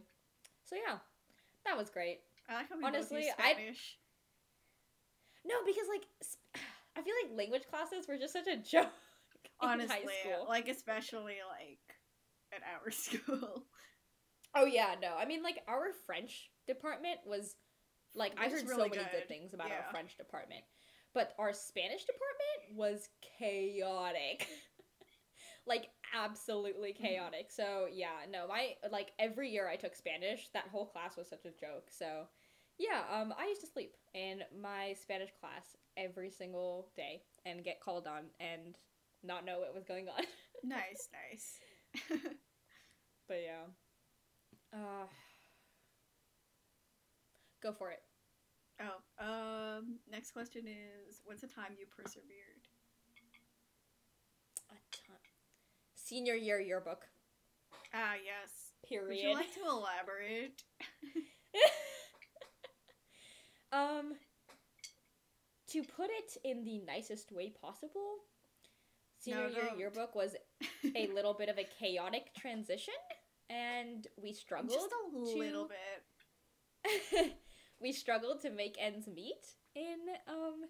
So yeah, that was great. I like how we Honestly, both use I- Spanish. No, because like sp- [sighs] I feel like language classes were just such a [laughs] joke. in high Honestly, school. like especially like at our [laughs] school. Oh yeah, no. I mean, like our French department was like I heard really so many good good, things about yeah. our French department, but our Spanish department was chaotic. [laughs] like absolutely Mm-hmm. chaotic. So yeah, no, my like every year I took Spanish, that whole class was such a joke. So yeah, um, I used to sleep in my Spanish class every single day and get called on and not know what was going on. [laughs] nice, nice. [laughs] But yeah. Uh Go for it. oh, um, next question is: What's a time you persevered? A ton. Senior year yearbook. Ah, yes. Period. Would you like to elaborate? [laughs] [laughs] um to put it in the nicest way possible, senior No, year don't. yearbook was a [laughs] little bit of a chaotic transition and we struggled Just a little to- bit. [laughs] we struggled to make ends meet in um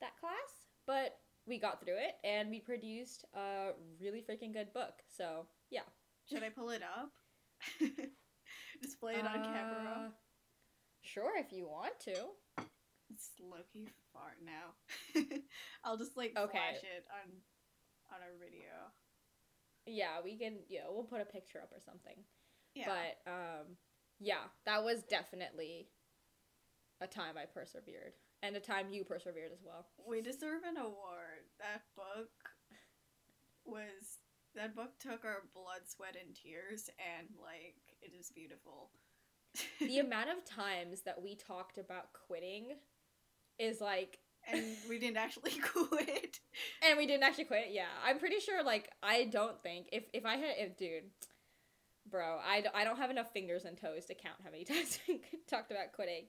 that class, but we got through it and we produced a really freaking good book. So, yeah. Should I pull it up? [laughs] Display it on camera. Uh, Sure, if you want to. It's Loki far now. I'll just like Okay. flash it on on our video. Yeah, we can. Yeah, we'll put a picture up or something. Yeah. But um, yeah, that was definitely a time I persevered, and a time you persevered as well. we deserve an award. That book was that book took our blood, sweat, and tears, and like it is beautiful. The [laughs] amount of times that we talked about quitting is like, and we didn't actually [laughs] quit. and we didn't actually quit. Yeah, I'm pretty sure. Like, I don't think if if I had, if dude, bro, I, d- I don't have enough fingers and toes to count how many [laughs] times we talked about quitting.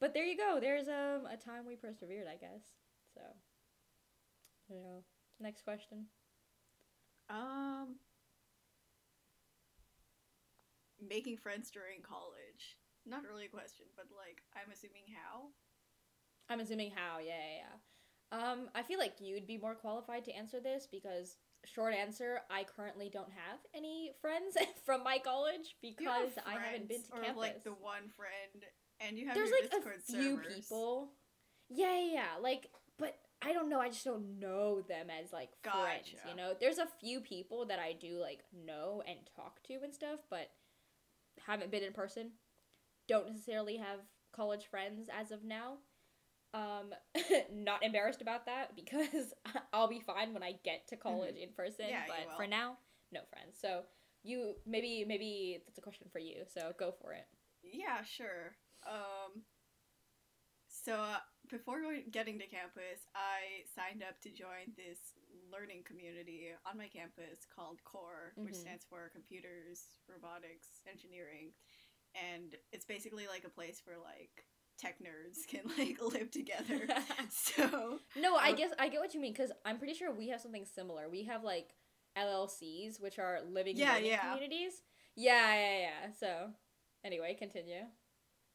But there you go. There's um a time we persevered, I guess. So, yeah. Next question. Um, making friends during college. Not really a question, but like I'm assuming how. I'm assuming how. Yeah, yeah, yeah. Um, I feel like you'd be more qualified to answer this because short answer, I currently don't have any friends [laughs] from my college because I haven't been to or campus. like the one friend, and you have There's your like Discord a few servers. people. Yeah, yeah, yeah. Like, but I don't know. I just don't know them as like friends. You know, there's a few people that I do like know and talk to and stuff, but haven't been in person. Don't necessarily have college friends as of now. Um, [laughs] not embarrassed about that because [laughs] I'll be fine when I get to college in person. Mm-hmm. Yeah, but for now, no friends. So you maybe maybe that's a question for you. So go for it. Yeah, sure. Um, so uh, before going, getting to campus, I signed up to join this learning community on my campus called CORE, which Mhm. stands for Computers, Robotics, Engineering, and it's basically like a place where like tech nerds can like [laughs] live together. [laughs] so No, I Uh, guess I get what you mean because I'm pretty sure we have something similar. We have like LLCs, which are living Yeah, yeah. communities. Yeah, yeah, yeah. So, anyway, continue.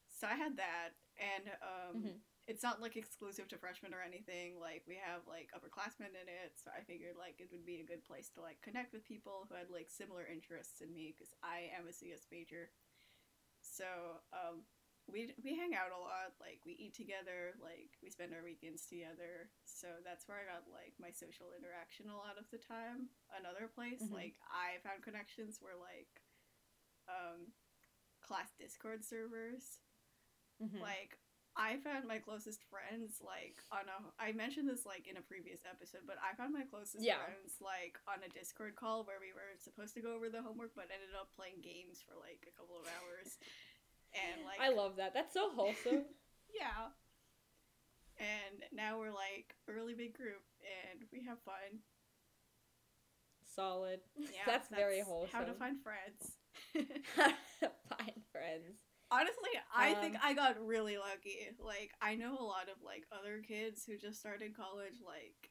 so I had that, and um, Mhm. it's not like exclusive to freshmen or anything. Like we have like upperclassmen in it, so I figured like it would be a good place to like connect with people who had like similar interests in me because I am a CS major. So um, we we hang out a lot. Like we eat together. Like we spend our weekends together. So that's where I got like my social interaction a lot of the time. Another place Mhm. like I found connections were like um, class Discord servers Mhm. like I found my closest friends like on a I mentioned this like in a previous episode, but I found my closest Yeah. friends like on a Discord call where we were supposed to go over the homework but ended up playing games for like a couple of hours. And [laughs] like I love that. That's so wholesome. [laughs] yeah. And now we're like a really big group and we have fun. Solid. [laughs] Yeah. that's, very wholesome. How to find friends. How to find friends. Honestly, I think Um, I got really lucky. Like, I know a lot of like other kids who just started college, like,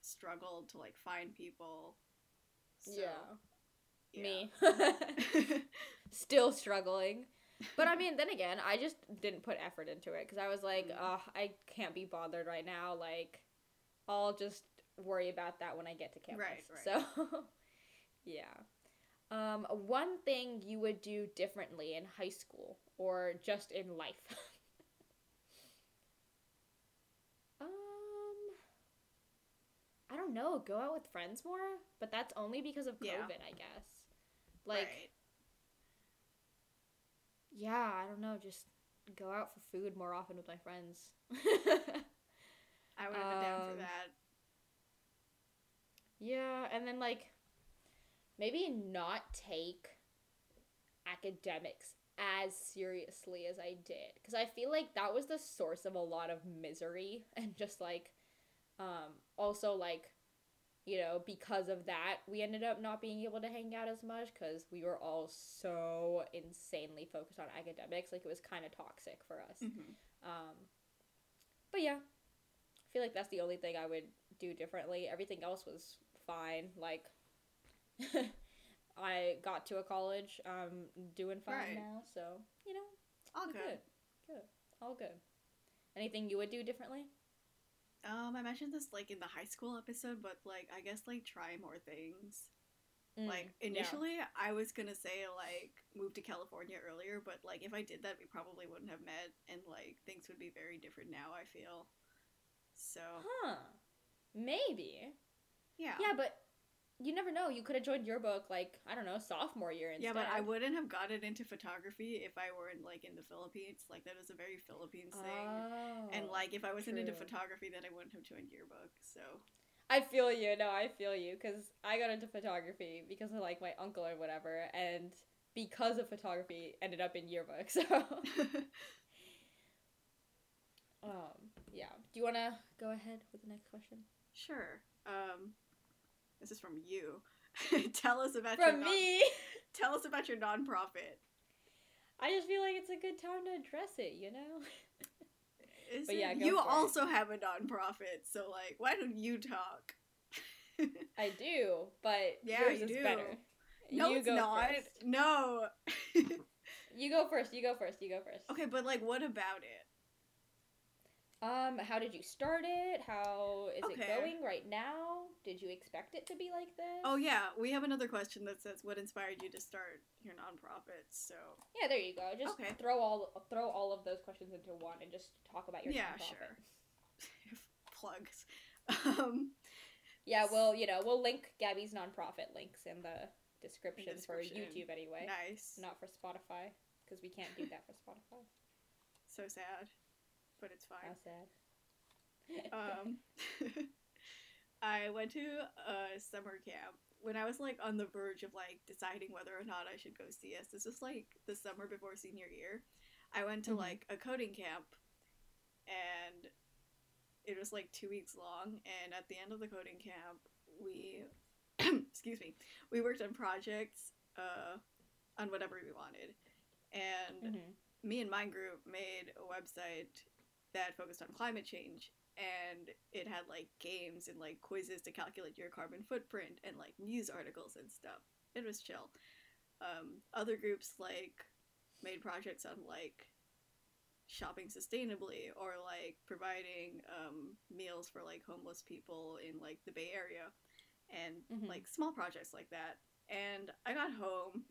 struggled to like find people. So, yeah. Me. Still struggling. But I mean, then again, I just didn't put effort into it because I was like, Mm. oh, I can't be bothered right now. Like, I'll just worry about that when I get to campus. Right, right. So, [laughs] yeah. Um, one thing you would do differently in high school or just in life. [laughs] um, I don't know. Go out with friends more, but that's only because of COVID, Yeah. I guess. Like, right. Yeah, I don't know. Just go out for food more often with my friends. I would have been down for um, that. yeah, and then like maybe not take academics as seriously as I did because I feel like that was the source of a lot of misery [laughs] and just like um also like you know because of that we ended up not being able to hang out as much cuz we were all so insanely focused on academics like it was kind of toxic for us. Mhm. Um, but yeah, I feel like that's the only thing I would do differently. Everything else was fine. Like, [laughs] I got to a college. I'm doing fine Right. now, so you know, All good. good, good, all good. Anything you would do differently? Um, I mentioned this like in the high school episode, but like I guess like try more things. Mm, Like yeah. initially, I was gonna say like move to California earlier, but like if I did that, we probably wouldn't have met, and like things would be very different now. I feel. So huh? Maybe. yeah, Yeah, but you never know. You could have joined your book like I don't know sophomore year instead. yeah, but I wouldn't have gotten into photography if I weren't like in the Philippines. Like that is a very Philippines thing. Oh, and like if I wasn't into photography, then I wouldn't have joined yearbook. So I feel you. No, I feel you because I got into photography because of like my uncle or whatever, and because of photography, ended up in yearbook. [laughs] So, [laughs] um, yeah. Do you want to go ahead with the next question? sure. Um, this is from you. [laughs] tell us about your From non- me. [laughs] Tell us about your nonprofit. I just feel like it's a good time to address it. You know. [laughs] Is But it- yeah, go you for it. also have a nonprofit, so like, why don't you talk? I do, but Yeah, yours you is do. better. No, you it's go not. First. No. You go first. You go first. You go first. okay, but like, what about it? Um, how did you start it? How is Okay. it going right now? Did you expect it to be like this? Oh yeah, we have another question that says, "What inspired you to start your nonprofit?" So Yeah, there you go. Just Okay. throw all throw all of those questions into one and just talk about your yeah, nonprofit. sure. [laughs] Plugs. Um, Yeah, we'll you know we'll link Gabby's nonprofit links in the description, for description. YouTube anyway, nice. not for Spotify because we can't do that for Spotify. So sad, but it's fine. How sad. [laughs] um, [laughs] I went to a summer camp when I was like on the verge of like deciding whether or not I should go CS. This was like the summer before senior year. I went to Mhm. like a coding camp, and it was like two weeks long. And at the end of the coding camp, we [coughs] excuse me, we worked on projects uh, on whatever we wanted, and Mhm. me and my group made a website that focused on climate change and it had like games and like quizzes to calculate your carbon footprint and like news articles and stuff. It was chill. Um, other groups like made projects on like shopping sustainably or like providing um, meals for like homeless people in like the bay area and Mhm. like small projects like that. And i got home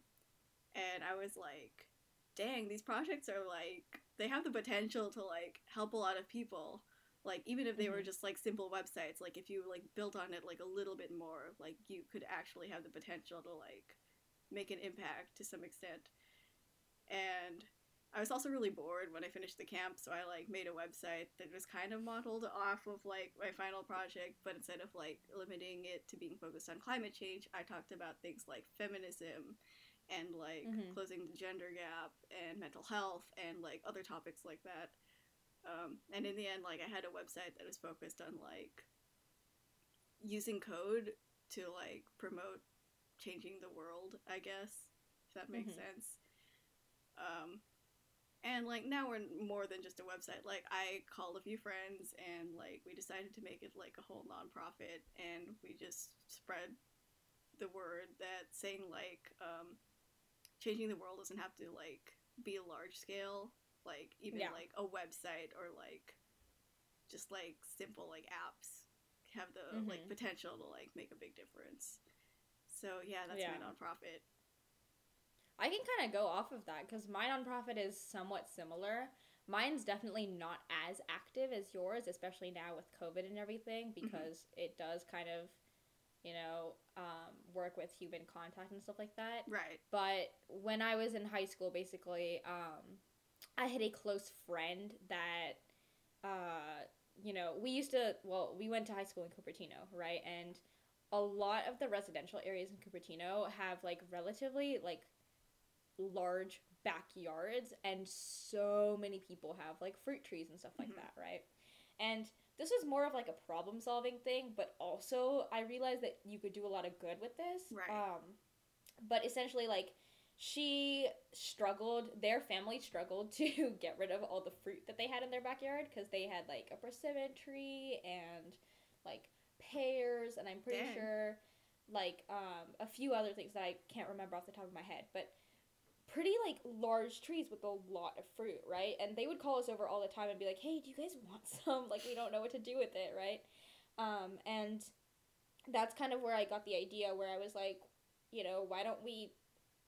and i was like dang, these projects are like they have the potential to like help a lot of people. Like even if they were Mhm. just like simple websites, like if you like built on it like a little bit more, like you could actually have the potential to like make an impact to some extent. And I was also really bored when I finished the camp, so I like made a website that was kind of modeled off of like my final project, but instead of like limiting it to being focused on climate change, I talked about things like feminism and like Mhm. closing the gender gap and mental health and like other topics like that. Um, and in the end, like I had a website that was focused on like using code to like promote changing the world, I guess, if that makes Mhm. sense. Um, And like now we're more than just a website. Like I called a few friends and like we decided to make it like a whole nonprofit and we just spread the word that saying like um changing the world doesn't have to like be a large scale. Like even Yeah. like a website or like just like simple like apps have the like Mhm. potential to like make a big difference. So yeah, that's Yeah. my nonprofit. I can kind of go off of that because my nonprofit is somewhat similar. Mine's definitely not as active as yours, especially now with COVID and everything, because it does kind of, you know, um, work with human contact and stuff like that. Right. But when I was in high school, basically, um, I had a close friend that, uh, you know, we used to, well, we went to high school in Cupertino, right? And a lot of the residential areas in Cupertino have like relatively like large backyards, and so many people have like fruit trees and stuff like Mhm. that, right? And this was more of like a problem solving thing, but also I realized that you could do a lot of good with this. Right. Um, but essentially, like, she struggled, their family struggled [laughs] to get rid of all the fruit that they had in their backyard because they had like a persimmon tree and like pears, and I'm pretty Dang. sure like um, a few other things that I can't remember off the top of my head, but pretty like large trees with a lot of fruit, right? And they would call us over all the time and be like, "Hey, do you guys want [laughs] some? Like, we don't know what to do with it, right?" Um, and that's kind of where I got the idea, where I was like, you know, why don't we,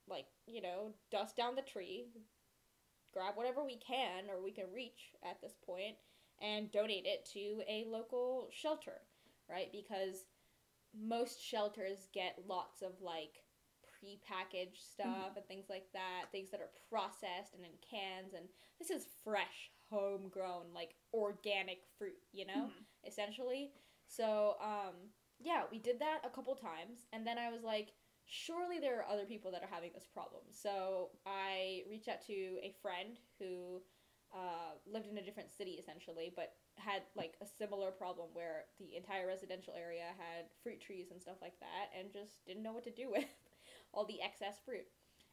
like, you know, dust down the tree, grab whatever we can or we can reach at this point, and donate it to a local shelter, right? Because most shelters get lots of like pre-packaged stuff and things like that, things that are processed and in cans and this is fresh, homegrown, like organic fruit, you know, Mhm. essentially. So, um yeah, we did that a couple times and then I was like surely there are other people that are having this problem. So, I reached out to a friend who uh, lived in a different city essentially, but had like a similar problem where the entire residential area had fruit trees and stuff like that and just didn't know what to do [laughs] with all the excess fruit.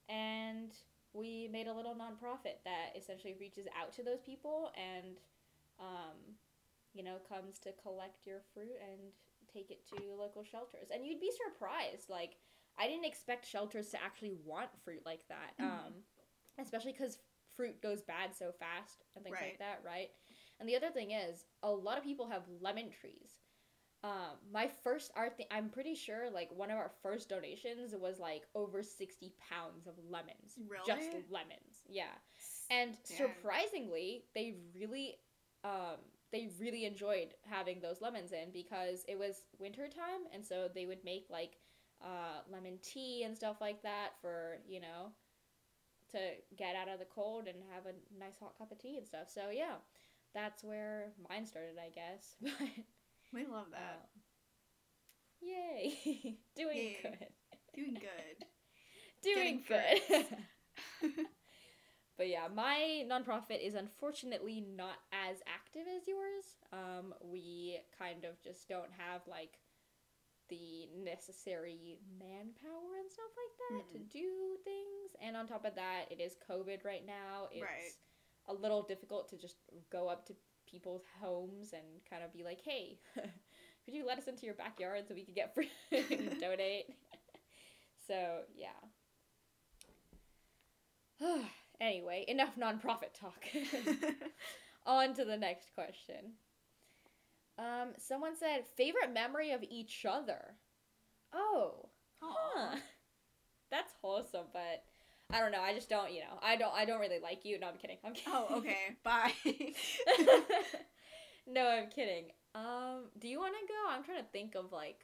And we made a little nonprofit that essentially reaches out to those people and, um, you know, comes to collect your fruit and take it to local shelters. And you'd be surprised. Like, I didn't expect shelters to actually want fruit like that. Mhm. Um, especially because fruit goes bad so fast and things Right. like that, right? And the other thing is, a lot of people have lemon trees. Um, my first art thing, I'm pretty sure, like one of our first donations was like over sixty pounds of lemons, just lemons, yeah. And Dang. surprisingly, they really, um, they really enjoyed having those lemons in because it was winter time, and so they would make like uh, lemon tea and stuff like that for you know to get out of the cold and have a nice hot cup of tea and stuff. So yeah, that's where mine started, I guess. [laughs] But We love that. um, yay, [laughs] doing Yay. good, Doing good. [laughs] doing Getting good. [laughs] but yeah, my nonprofit is unfortunately not as active as yours. Um, we kind of just don't have like the necessary manpower and stuff like that to Mhm. do things. And on top of that, it is COVID right now. It's Right. a little difficult to just go up to people's homes and kind of be like, "Hey, [laughs] could you let us into your backyard so we could get [laughs] free and [laughs] donate?" so yeah. [sighs] anyway, enough nonprofit talk. On to the next question. Um, someone said favorite memory of each other. Oh, huh. That's wholesome, but I don't know. I just don't, you know, I don't, I don't really like you. No, I'm kidding. I'm kidding. oh, okay. Bye. [laughs] [laughs] no, I'm kidding. Um, do you want to go? I'm trying to think of like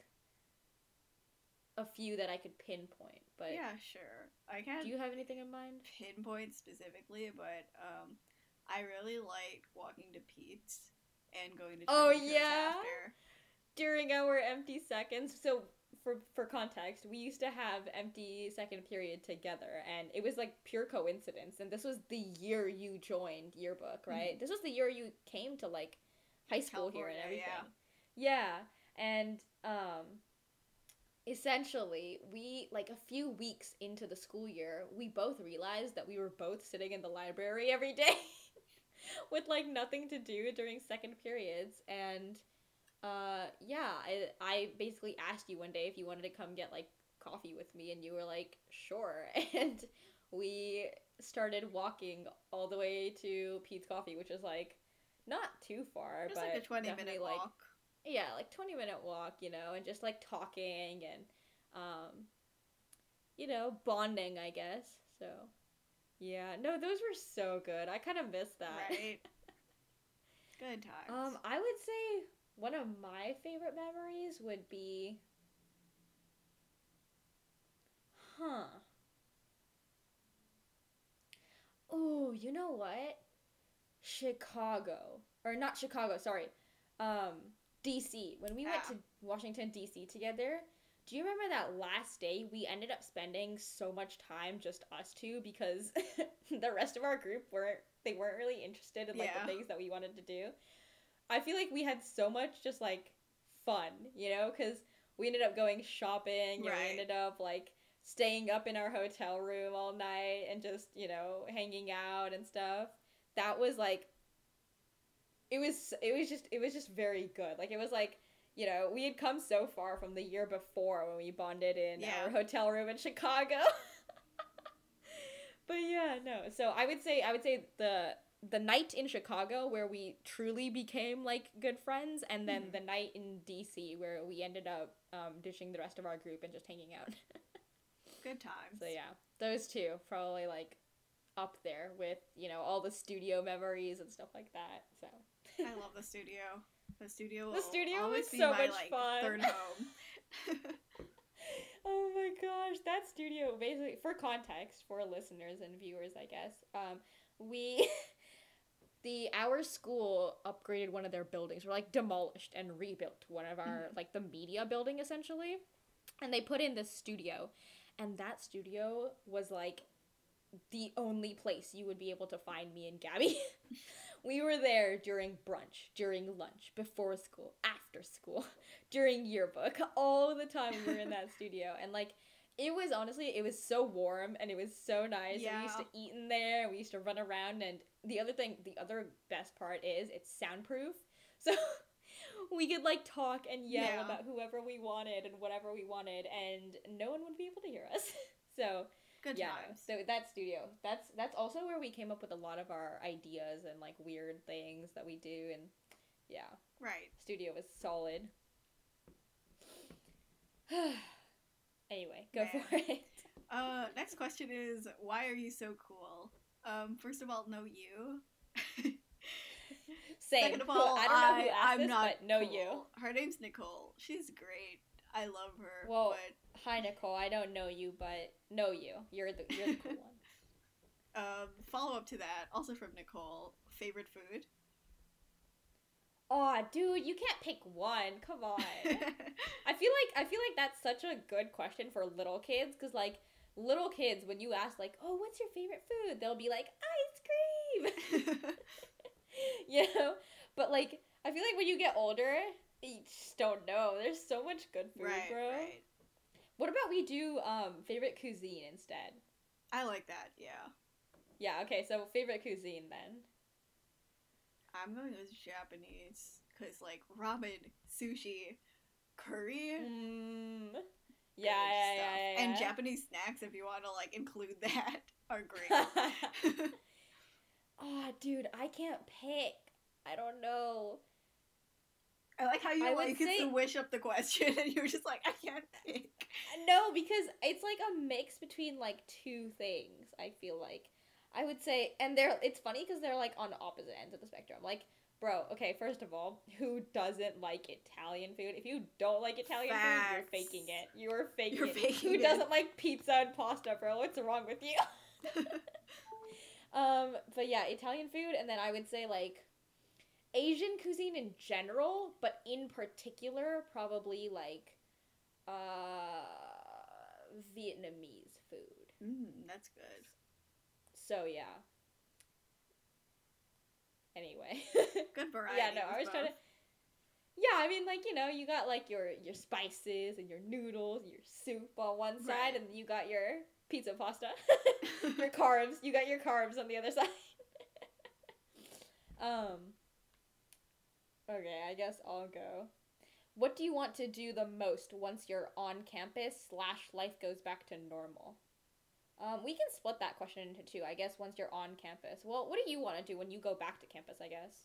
a few that I could pinpoint, but yeah, sure. I can't do you have anything in mind? pinpoint specifically, but um, I really like walking to Pete's and going to. Oh, yeah? After. during our empty seconds. So for for context, we used to have empty second period together, and it was like pure coincidence. And this was the year you joined yearbook, right? This was the year you came to like high school here and everything. yeah. Yeah, and um, essentially, we like a few weeks into the school year, we both realized that we were both sitting in the library every day [laughs] with like nothing to do during second periods and uh yeah, I I basically asked you one day if you wanted to come get like coffee with me and you were like, "Sure." [laughs] And we started walking all the way to Pete's Coffee, which is like not too far, Just but like a 20 definitely, minute like, walk. yeah, like 20 minute walk, you know, and just like talking and um you know, bonding, I guess. So, yeah, no, those were so good. I kind of missed that. Right. [laughs] Good times. um I would say one of my favorite memories would be Huh. Oh, you know what? Chicago. Or not Chicago, sorry. Um DC. When we went to Washington DC together, do you remember that last day we ended up spending so much time just us two because [laughs] the rest of our group weren't they weren't really interested in like Yeah. the things that we wanted to do. I feel like we had so much just like fun, you know, cuz we ended up going shopping and we Right. ended up like staying up in our hotel room all night and just, you know, hanging out and stuff. That was like it was it was just it was just very good. Like it was like you know, we had come so far from the year before when we bonded in Yeah. our hotel room in Chicago. [laughs] but yeah, no. So I would say I would say the the night in Chicago where we truly became like good friends and then Mhm. the night in DC where we ended up um, ditching the rest of our group and just hanging out. [laughs] Good times. so yeah, those two probably like up there with, you know, all the studio memories and stuff like that. So I love the studio. The studio. The studio was so my, much like, fun. Third [laughs] home. Oh my gosh, that studio basically for context for listeners and viewers, I guess. Um, we [laughs] the our school upgraded one of their buildings, or like demolished and rebuilt one of our mm. like the media building essentially, and they put in this studio, and that studio was like the only place you would be able to find me and Gabby. [laughs] we were there during brunch, during lunch, before school, after school, [laughs] during yearbook. All the time we were in that [laughs] studio. And like it was honestly, it was so warm and it was so nice. And we used to eat in there we used to run around and the other thing the other best part is it's soundproof. [laughs] So we could like talk and yell Yeah. about whoever we wanted and whatever we wanted and no one would be able to hear us. [laughs] so Good yeah, times. so that studio. That's that's also where we came up with a lot of our ideas and like weird things that we do and yeah, Right. studio was solid. [sighs] anyway, go Man. for it. Uh, next question is why are you so cool? Um, first of all, know you. [laughs] Same. Second of all, I don't know who I- asked I'm this, not but know cool. you. Her name's Nicole. She's great. I love her. Well, but Hi Nicole, I don't know you, but know you. You're the you're the cool one. [laughs] um, follow up to that, also from Nicole. Favorite food? Oh, dude, you can't pick one. Come on. [laughs] I feel like I feel like that's such a good question for little kids because like little kids when you ask like oh what's your favorite food? they'll be like ice cream. [laughs] You know? But like I feel like when you get older you just don't know. There's so much good food right, bro. right. what about we do um favorite cuisine instead? I like that. Yeah, yeah okay so favorite cuisine then. I'm going with Japanese because like ramen, sushi, curry. mm, yeah, yeah, yeah, yeah, And. Japanese snacks, if you want to like include that, [laughs] are great. [laughs] [laughs] oh dude I can't pick I don't know I like how you I like say- to wish up the question, and you're just like, I can't pick. No, because it's like a mix between like two things. I feel like I would say, and they're it's funny because they're like on opposite ends of the spectrum. Like, bro, okay, first of all, who doesn't like Italian food? If you don't like Italian food, you're faking it. You're faking You're it. faking who it. doesn't like pizza and pasta, bro? What's wrong with you? [laughs] um, but yeah, Italian food, and then I would say like Asian cuisine in general, but in particular, probably like uh Vietnamese food. mm, that's good. So yeah. Anyway. [laughs] Good variety. yeah, no, I was trying to. Yeah, I mean, like you know, you got like your your spices and your noodles, your soup on one side, Right. and you got your pizza pasta, [laughs] your carbs. You got your carbs on the other [laughs] side. um. Okay, I guess I'll go. What do you want to do the most once you're on campus slash life goes back to normal? Um, we can split that question into two. I guess once you're on campus. Well, what do you want to do when you go back to campus? I guess.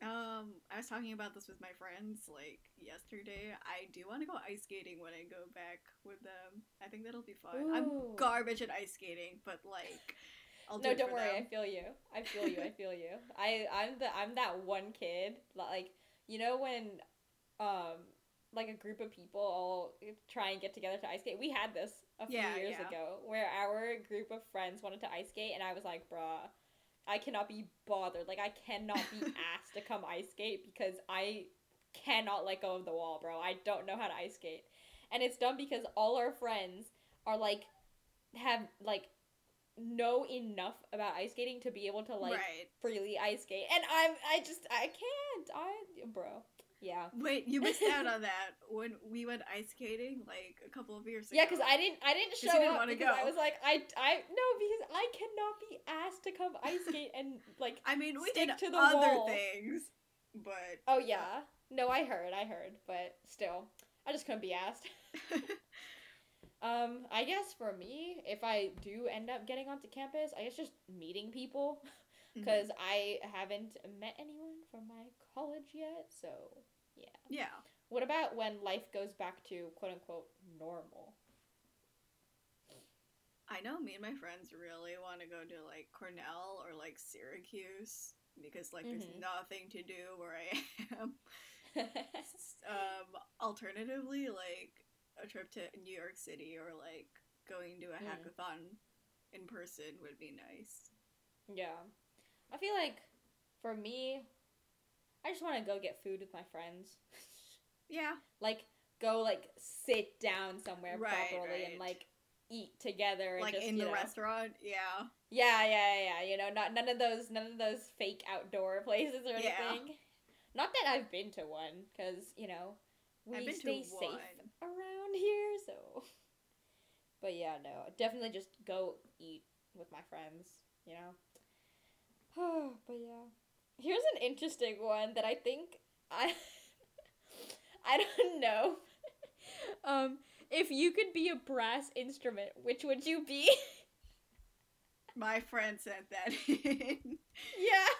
Um, I was talking about this with my friends like yesterday. I do want to go ice skating when I go back with them. I think that'll be fun. Ooh. I'm garbage at ice skating, but like, [laughs] I'll do no, don't worry. I feel you. I feel you. I feel you. [laughs] I I'm the I'm that one kid like you know when um like a group of people all try and get together to ice skate. We had this a few Yeah, years yeah. ago where our group of friends wanted to ice skate and I was like, "Bruh, I cannot be bothered. Like I cannot be [laughs] asked to come ice skate because I cannot let go of the wall, bro. I don't know how to ice skate." And it's dumb because all our friends are like have like know enough about ice skating to be able to like right. freely ice skate. And I'm I just I can't. I bro. Yeah. Wait, you missed out on [laughs] that when we went ice skating like a couple of years ago. Yeah, because I didn't I didn't show you didn't up because I was like I I no because I cannot be asked to come ice skate and like I mean, we stick did to the other wall. things, but oh yeah no I heard I heard but still I just couldn't be asked. [laughs] Um, I guess for me, if I do end up getting onto campus, I guess just meeting people Mhm. because I haven't met anyone from my college yet. So yeah. yeah. What about when life goes back to quote unquote normal? I know me and my friends really want to go to like Cornell or like Syracuse because like there's Mhm. nothing to do where I am. [laughs] um, alternatively, like a trip to New York City or like going to a Mm. hackathon in person would be nice. yeah. I feel like for me, I just want to go get food with my friends. [laughs] Yeah, like go like sit down somewhere Right, properly and like eat together and like just, in the know- restaurant. Yeah, Yeah, yeah, yeah, yeah. You know, not none of those none of those fake outdoor [laughs] places or Yeah. anything. Not that I've been to one, because you know we stay safe one. around [laughs] here. So, but yeah, no, definitely just go eat with my friends. You know. [sighs] but yeah, here's an interesting one that I think I [laughs] I don't know. [laughs] um, if you could be a brass instrument, which would you be? [laughs] My friend sent that in. yeah.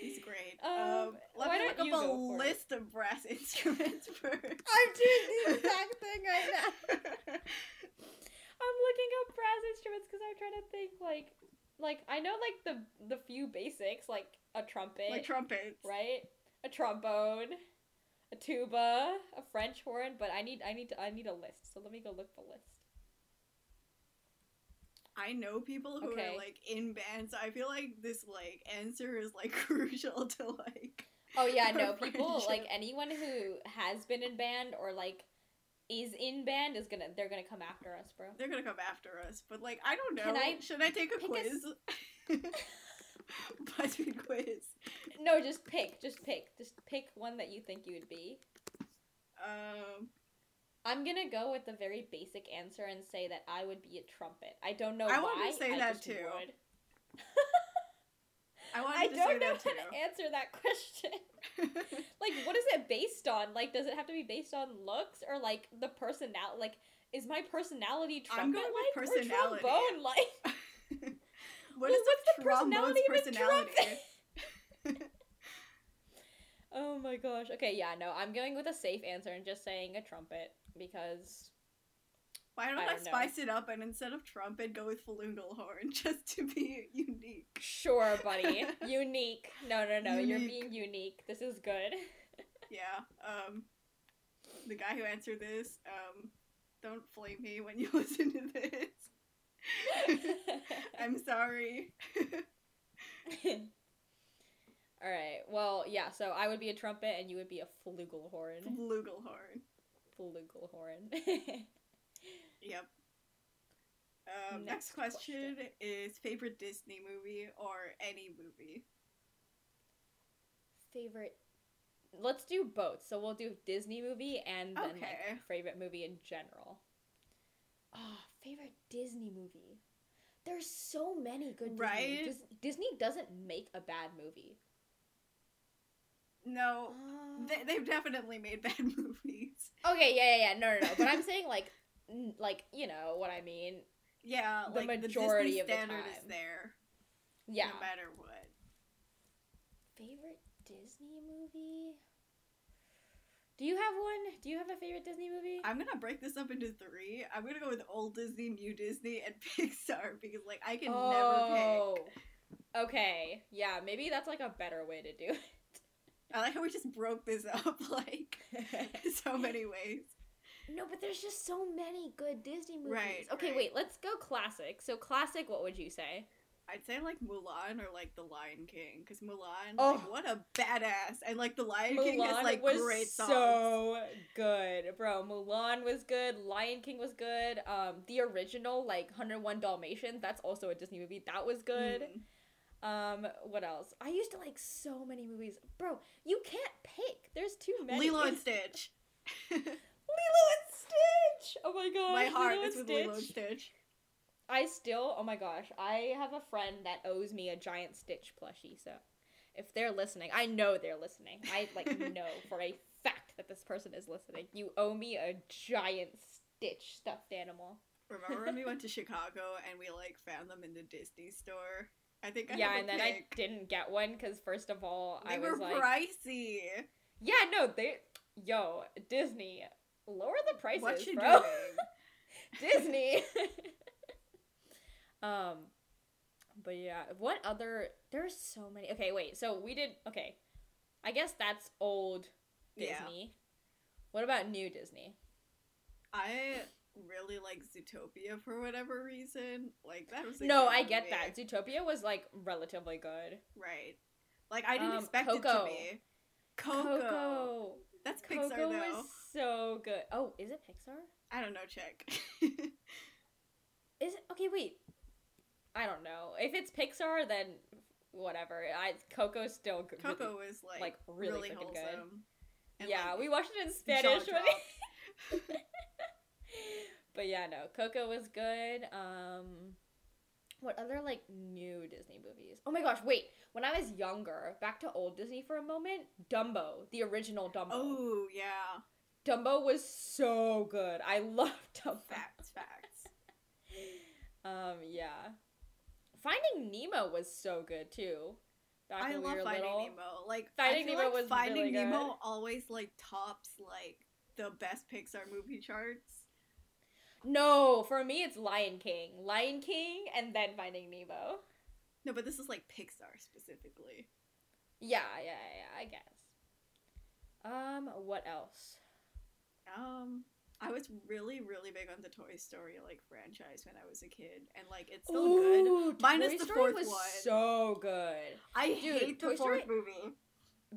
He's great. Um, Um, let why me don't look up a for it? list of brass instruments first. I'm doing the exact thing right now. I'm looking up brass instruments because I'm trying to think like, like I know like the the few basics like a trumpet, like trumpets. right? A trombone, a tuba, a French horn. But I need I need to, I need a list. So let me go look the list. I know people who Okay. are like in bands. So I feel like this like answer is like [laughs] crucial to like. Oh yeah, no people like anyone who has been in band or like is in band is gonna they're gonna come after us, bro. They're gonna come after us, but like I don't know. Can I Should I take a pick a quiz? [laughs] [laughs] BuzzFeed quiz. No, just pick, just pick, just pick one that you think you would be. Um, I'm gonna go with the very basic answer and say that I would be a trumpet. I don't know I why. wanted to say I that too. [laughs] I I don't know how to answer that question. [laughs] like, what is it based on? Like, does it have to be based on looks or like the personality? Like, is my personality trumpet like or trombone like? [laughs] what Well, is what's the personality of personality? trumpet? [laughs] Oh my gosh. Okay, yeah, no, I'm going with a safe answer and just saying a trumpet because Why don't I I, don't know. spice it up and instead of trumpet go with flugelhorn [laughs] just to be unique? sure, buddy, [laughs] unique. No, no, no, you're being unique. This is good. [laughs] Yeah. Um, the guy who answered this, um, don't flame me when you listen to this. I'm sorry. All right. Well, yeah. So I would be a trumpet, and you would be a flugelhorn. Flugelhorn. Flugelhorn. Yep. Um, next, Next question, is favorite Disney movie or any movie. Favorite let's do both. So we'll do Disney movie and then Okay. like favorite movie in general. Oh, favorite Disney movie. There's so many good Disney. Right? Dis- Disney doesn't make a bad movie. No, Uh, they, they've definitely made [laughs] bad movies. okay, yeah, yeah, yeah. No, no, no. But I'm saying like, like you know what I mean. Yeah, The like majority the of the standard is time. there, Yeah. no matter what. Favorite Disney movie? Do you have one? Do you have a favorite Disney movie? I'm gonna break this up into three. I'm gonna go with old Disney, new Disney, and [laughs] Pixar because like I can never pick. Oh. Okay. Yeah, maybe that's like a better way to do it. I like how we just broke this up [laughs] like [laughs] so many ways. No, but there's just so many good Disney movies. Right, Okay, right. wait, let's go classic. So classic, what would you say? I'd say like Mulan or like The Lion King because Mulan, Oh. like what a badass, and like The Lion King has like was great songs. so good, bro. Mulan was good. Lion King was good. Um, the original like 101 Dalmatians, that's also a Disney movie. That was good. Mm. Um, what else? I used to like so many movies, bro. You can't pick. There's too many. Lilo and [laughs] Stitch. [laughs] Lilo and Stitch. Oh my god. My heart Lilo is with Lilo and Stitch. I still, oh my gosh, I have a friend that owes me a giant Stitch plushie. So, if they're listening, I know they're listening. I like [laughs] know for a fact that this person is listening. You owe me a giant Stitch stuffed animal. Remember when we went to [laughs] Chicago and we like found them in the Disney store? I think I yeah, and then I didn't get one because first of all, They I were was like, pricey. yeah, no, they, yo, Disney, lower the prices, what you bro. doing? [laughs] Disney. [laughs] um, but yeah, what other? There's so many. Okay, wait. So we did. Okay, I guess that's old Yeah. Disney. What about new Disney? I really like Zootopia for whatever reason. Like that was a No, I get that. Zootopia was like relatively good. Right. Like I didn't Um, expect it to be. Coco. Coco. That's Pixar Coco though. was so good. Oh, is it Pixar? I don't know. Check. Is it okay? Wait, I don't know. If it's Pixar, then whatever. I Coco's still good. Coco was like, like, really really, wholesome. good. And, yeah, like, we watched it in Spanish. when we- dropped. [laughs] [laughs] but yeah, no, Coco was good. Um, what other like new Disney movies? Oh my gosh, wait! When I was younger, back to old Disney for a moment. Dumbo, the original Dumbo. Oh yeah. Dumbo was so good. I [laughs] loved Dumbo. Facts. Facts. Um, yeah. Finding Nemo was so good too. Back I love we Finding little. Nemo. Like Finding Nemo like was Finding really good. Nemo always like tops like the best Pixar movie charts. No, for me it's Lion King. Lion King and then Finding Nemo. No, but this is like Pixar specifically. Yeah, yeah, yeah, I guess. Um, what else? Um, I was really, really big on the Toy Story like franchise when I was a kid, and like it's still good. Ooh, Minus Toy the Story fourth was one. so good. I Dude, hate Toy the Story- movie.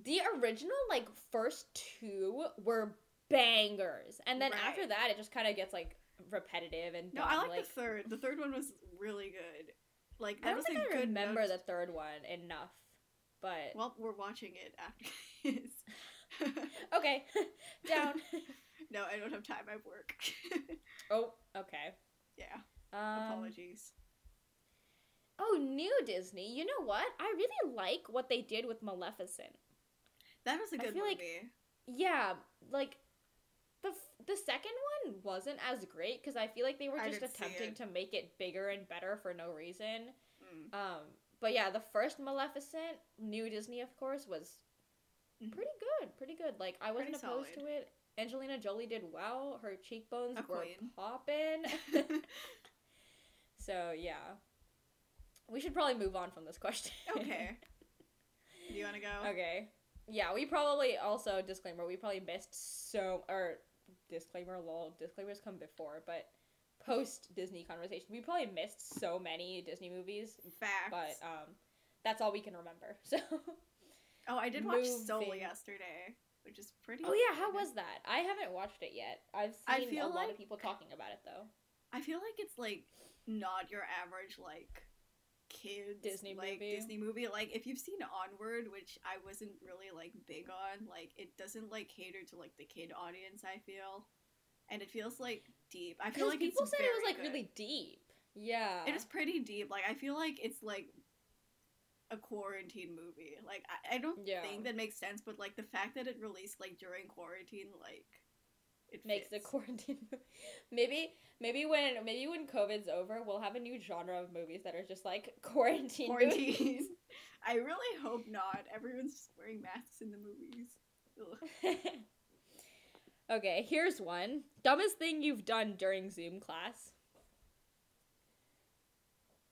The original, like, first two were bangers. And then after that, it just kind of gets, like, repetitive and No. I like, like the third. The third one was really good. Like I don't was think a I good remember note- the third one enough. But, Well, we're watching it after this. [laughs] okay. [laughs] Down. [laughs] no, I don't have time. I have work. [laughs] oh, okay. yeah. Um, Apologies. Oh, new Disney. You know what? I really like what they did with Maleficent. That was a good feel like- movie. Yeah, like the f- the second one wasn't as great because I feel like they were just attempting to make it bigger and better for no reason. Mm. Um, but yeah, the first Maleficent, new Disney, of course, was Mhm. pretty good. Pretty good. Like I wasn't Pretty opposed solid. to it. Angelina Jolie did well. Her cheekbones A were popping. [laughs] [laughs] so yeah, we should probably move on from this question. okay. Do [laughs] you want to go? Okay. Yeah, we probably also disclaimer. We probably missed so or disclaimer. Lol, disclaimers come before, but post Disney conversation, we probably missed so many Disney movies. Facts. But um, that's all we can remember. So. oh, I did watch Soul yesterday, which is pretty. oh yeah, how was that? I haven't watched it yet. I've seen a lot of people talking about it though. I feel like it's like not your average like kids Disney like movie. Disney movie. Like if you've seen Onward, which I wasn't really like big on, like it doesn't like cater to like the kid audience. I feel, and it feels like deep. I feel like people said it was like good. really deep. Yeah. It is pretty deep. Like I feel like it's like a quarantine movie. Like I, I don't Yeah. think that makes sense, but like the fact that it released like during quarantine, like it makes the fits. quarantine [laughs] movie. maybe maybe when maybe when COVID's over, we'll have a new genre of movies that are just like [laughs] quarantine movies. quarantine. [laughs] I really hope not. Everyone's just wearing masks in the movies. Okay, here's one. Dumbest thing you've done during Zoom class.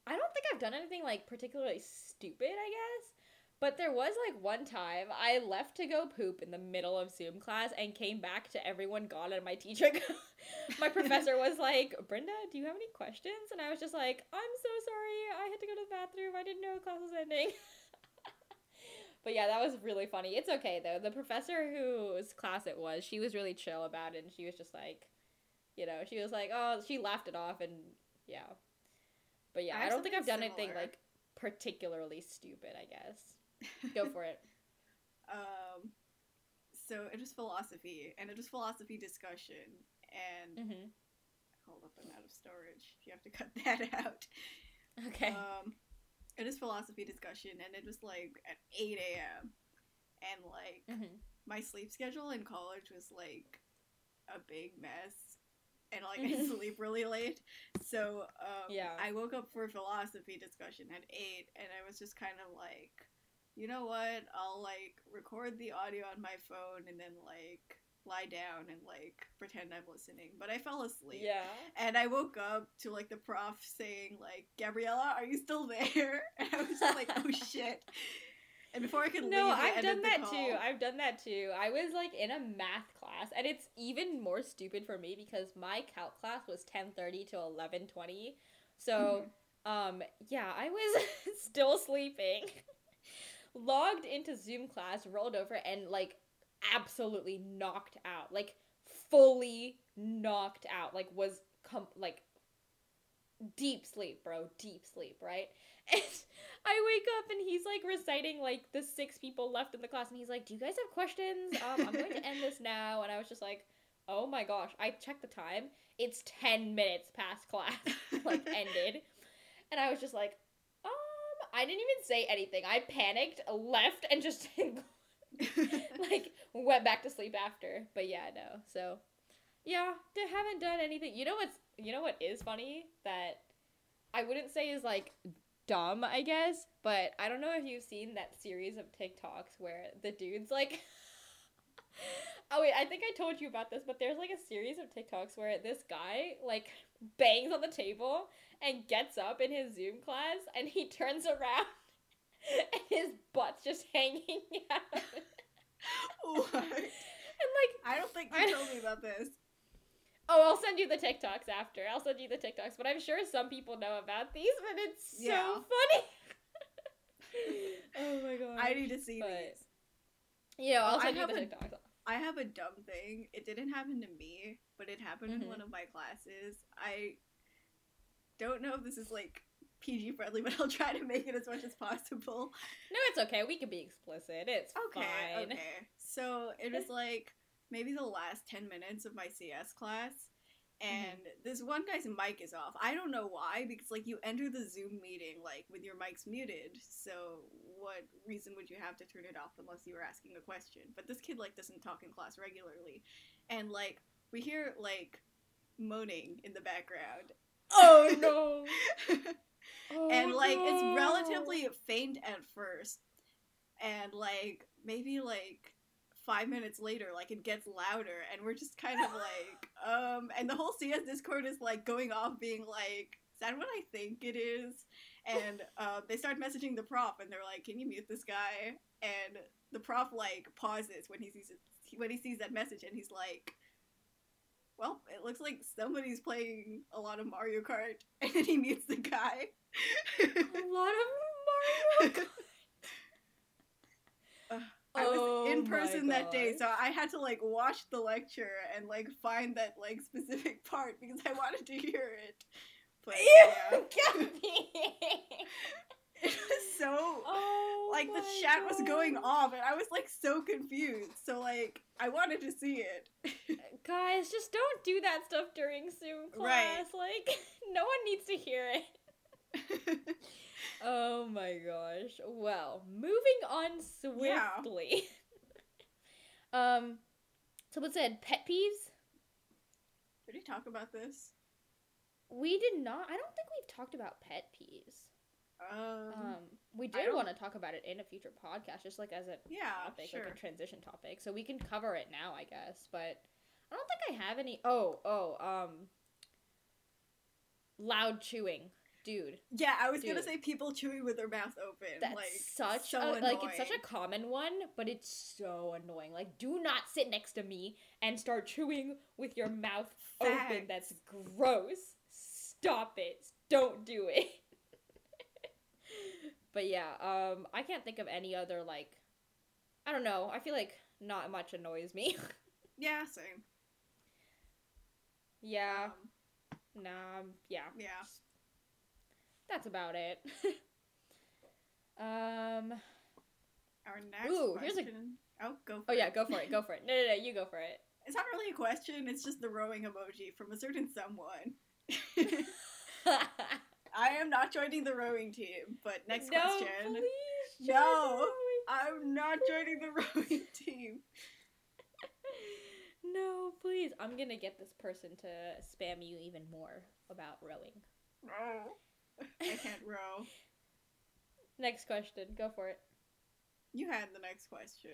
I don't think I've done anything like particularly stupid, I guess. But there was like one time I left to go poop in the middle of Zoom class and came back to everyone gone and my teacher [laughs] my professor was like, "Brenda, do you have any questions?" And I was just like, "I'm so sorry. I had to go to the bathroom. I didn't know class was ending." [laughs] But yeah, that was really funny. It's okay though. The professor whose class it was, she was really chill about it and she was just like, you know, she was like, "Oh, she laughed it off and yeah." But yeah, I I, don't think I've done something anything like particularly stupid, I guess. [laughs] Go for it. um, so it was philosophy, and it was philosophy discussion, and hmm hold up, I'm out of storage. You have to cut [laughs] that out. Okay. Um, it was philosophy discussion, and it was like at 8 a.m. And like hmm my sleep schedule in college was like a big mess, and like I [laughs] sleep really late. So um, Yeah. I woke up for philosophy discussion at eight, and I was just kind of like, you know what? I'll like record the audio on my phone, and then like lie down and like pretend I'm listening. But I fell asleep. Yeah. And I woke up to like the prof saying like, "Gabriella, are you still there?" [laughs] And I was just like, "Oh [laughs] shit!" And before I could No, leave, I've done that call. too. I've done that too. I was like in a math class, and it's even more stupid for me because my calc class was ten thirty to eleven twenty. So, Mm-hmm. um, yeah, I was [laughs] still sleeping. [laughs] Logged into Zoom class, rolled over, and like absolutely knocked out, like fully knocked out, like was com- like deep sleep, bro, deep sleep, right? [laughs] And I wake up and he's like reciting like the six people left in the class, and he's like, "Do you guys have questions? Um, I'm going to end this [laughs] now." And I was just like, "Oh my gosh!" I checked the time; it's ten minutes past class [laughs] like ended, and I was just like, "Um," I didn't even say anything. I panicked, left, and just [laughs] like went back to sleep after. But yeah, no. So yeah, they haven't done anything. You know what's you know what is funny that I wouldn't say is like dumb, I guess, but I don't know if you've seen that series of TikToks where the dude's like [laughs] Oh wait, I think I told you about this, but there's like a series of TikToks where this guy like bangs on the table and gets up in his Zoom class and he [laughs] turns around [laughs] and his butt's just hanging out. what? And like I don't think you told me about this. Oh, I'll send you the TikToks after. I'll send you the TikToks, but I'm sure some people know about these, but it's so Yeah. funny. [laughs] oh my god. [laughs] I need to see But- these. Yeah, I'll I you the a- TikToks. I have a dumb thing. It didn't happen to me, but it happened Mhm. in one of my classes. I don't know if this is like PG friendly, [laughs] but I'll try to make it as much as possible. No, it's okay. We can be explicit. It's Okay, fine. okay. So it was like maybe the last 10 minutes of my CS class. Mm-hmm. And this one guy's mic is off. I don't know why, because like you enter the Zoom meeting like with your mics muted. So what reason would you have to turn it off unless you were asking a question? But this kid like doesn't talk in class regularly. And like we hear like moaning in the background. Oh [laughs] no. [laughs] Oh, and like no. it's relatively faint at first and like maybe like five minutes later like it gets louder and we're just kind of like [laughs] um and the whole cs discord is like going off being like is that what i think it is and [laughs] uh, they start messaging the prof and they're like can you mute this guy and the prof like pauses when he sees it when he sees that message and he's like well, it looks like somebody's playing a lot of Mario Kart, [laughs] and then he mutes the guy. a lot of Mario. Kart. I was Oh in person that day, so I had to like watch the lecture and like find that like specific [laughs] part because I wanted to hear it. But You yeah. [laughs] got me. [laughs] It was so Oh, like the chat was going off and I was like so confused. So like I wanted to see it. Guys, just don't do that stuff during Zoom class. Right. Like, no one needs to hear it. Oh my gosh. Well, moving on swiftly. Yeah. [laughs] um, someone said pet peeves. Did we talk about this? We did not. I don't think we've talked about pet peeves. Um, Um, we did want to talk about it in a future podcast, just like as a yeah, topic, sure. like a transition topic. So we can cover it now, I guess. But I don't think I have any. Oh, oh, um, loud chewing, dude. yeah, I was gonna say people chewing with their mouth open. That's like such so a, like it's such a common one, but it's so annoying. Like, do not sit next to me and start chewing with your mouth open. That's gross. Stop it. Don't do it. [laughs] but yeah, um, I can't think of any other like. I don't know. I feel like not much annoys me. [laughs] Yeah, same. yeah. Um, Nah. Yeah. yeah. That's about it. [laughs] um. Our next Ooh, here's a- question. Oh, go for Oh it. yeah, go for it. Go for it. No, no, no. You go for it. [laughs] It's not really a question, it's just the rowing emoji from a certain someone. [laughs] I am not joining the rowing team, but next no, question. Please, No. I'm not joining the rowing team. No, please. I'm gonna get this person to spam you even more about rowing. No. I can't row. [laughs] Next question. Go for it. You had the next question.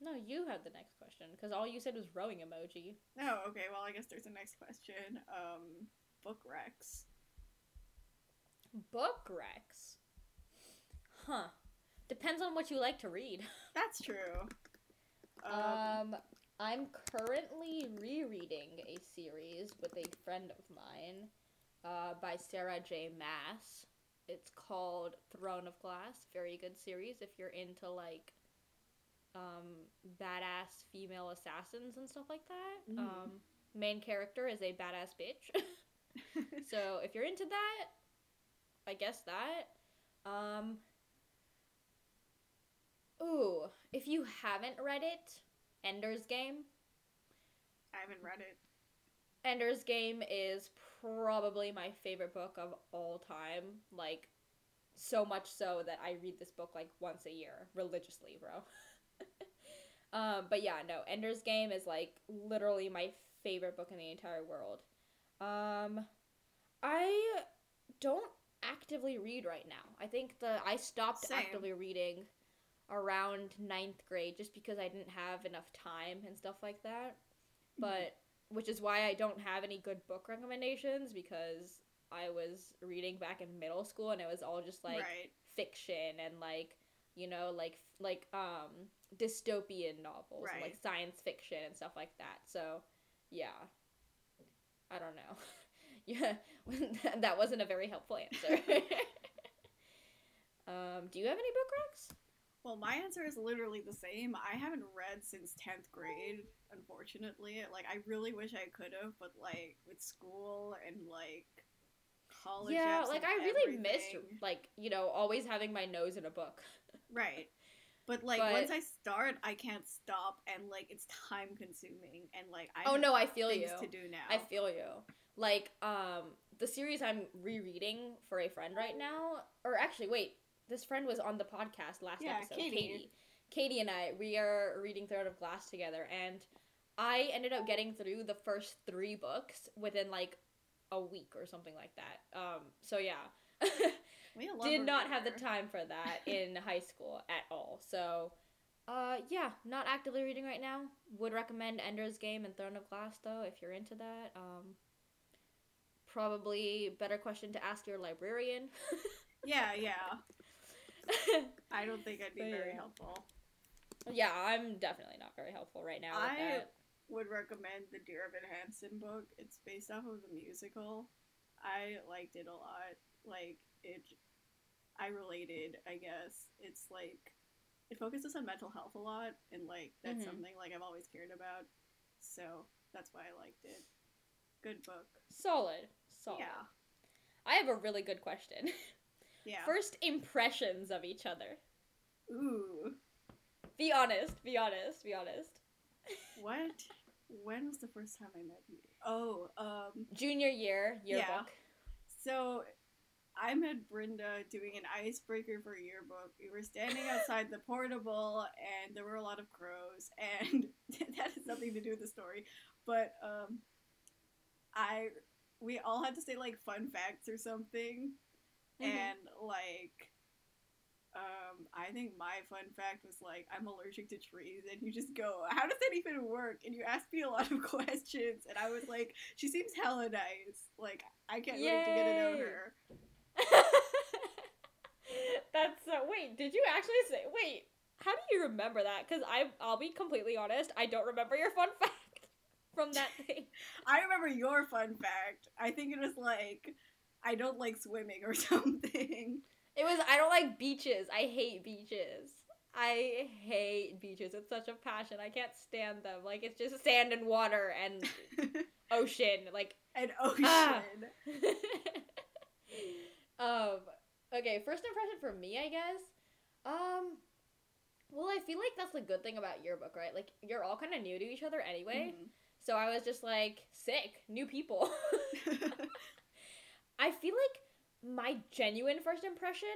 No, you had the next question because all you said was rowing emoji. Oh, okay, well, I guess there's a next question. Um, book recs. Book recs. Huh. Depends on what you like to read. [laughs] That's true. Um, Um, I'm currently rereading a series with a friend of mine uh, by Sarah J. Maas. It's called Throne of Glass. Very good series if you're into like um, badass female assassins and stuff like that. Mm. Um, main character is a badass bitch. [laughs] [laughs] so if you're into that, I guess that. Um, ooh, if you haven't read it, Ender's Game. I haven't read it. Ender's Game is probably my favorite book of all time. Like, so much so that I read this book like once a year religiously, bro. [laughs] um, but yeah, no, Ender's Game is like literally my favorite book in the entire world. Um, I don't actively read right now. I think the I stopped Same. actively reading around ninth grade just because I didn't have enough time and stuff like that. But which is why I don't have any good book recommendations because I was reading back in middle school and it was all just like right. fiction and like you know like like um dystopian novels and, like science fiction and stuff like that. So yeah, I don't know. [laughs] yeah, [laughs] that wasn't a very helpful answer. [laughs] um, do you have any book recs? Well, my answer is literally the same. I haven't read since 10th grade, unfortunately. Like, I really wish I could have, but, like, with school and, like, college. yeah, like I really missed like you know always having my nose in a book. [laughs] Right. But, like, But- once I start, I can't stop, and, like, it's time consuming, and, like, I oh no, I feel you. to do now. I feel you. Like, um, the series I'm rereading for a friend right now, or actually, wait, this friend was on the podcast last Yeah, episode. Katie. Katie. Katie and I, we are reading Throne of Glass together, and I ended up getting through the first three books within like a week or something like that. Um, so yeah. [laughs] We Did not have the time for that [laughs] in high school at all. So, uh, yeah, not actively reading right now. Would recommend Ender's Game and Throne of Glass though if you're into that. Um, probably better question to ask your librarian. [laughs] Yeah, yeah. I don't think I'd be But very helpful. yeah, I'm definitely not very helpful right now with I that. Would recommend the Dear Evan Hansen book. It's based off of the musical. I liked it a lot. Like it, I related. I guess it's like it focuses on mental health a lot, and like that's Mhm. something like I've always cared about. So that's why I liked it. Good book. Solid, solid. Yeah. I have a really good question. [laughs] Yeah. First impressions of each other. Ooh. Be honest. Be honest. Be honest. [laughs] What? When was the first time I met you? Oh, um, Junior year yearbook. Yeah. so I met Brenda doing an icebreaker for yearbook. We were standing [laughs] outside the portable, and there were a lot of crows, and [laughs] that has nothing to do with the story. But um, I, we all had to say like fun facts or something, Mhm. and like. Um, I think my fun fact was like I'm allergic to trees, and you just go, "How does that even work?" And you asked me a lot of [laughs] questions, and I was like, "She seems hella nice. Like I can't wait to get to know her." [laughs] That's uh, wait. Did you actually say wait? How do you remember that? Because I, I'll be completely honest. I don't remember your fun [laughs] fact from that thing. I remember your fun fact. I think it was like I don't like swimming or something. It was I don't like beaches. I hate beaches. I hate beaches. It's such a passion. I can't stand them. Like it's just sand and water and [laughs] ocean. Like An ocean. Ah. [laughs] um okay, first impression for me, I guess. Um well, I feel like that's the good thing about yearbook, right? Like you're all kind of new to each other anyway. So I was just like, sick, new people. [laughs] I feel like my genuine first impression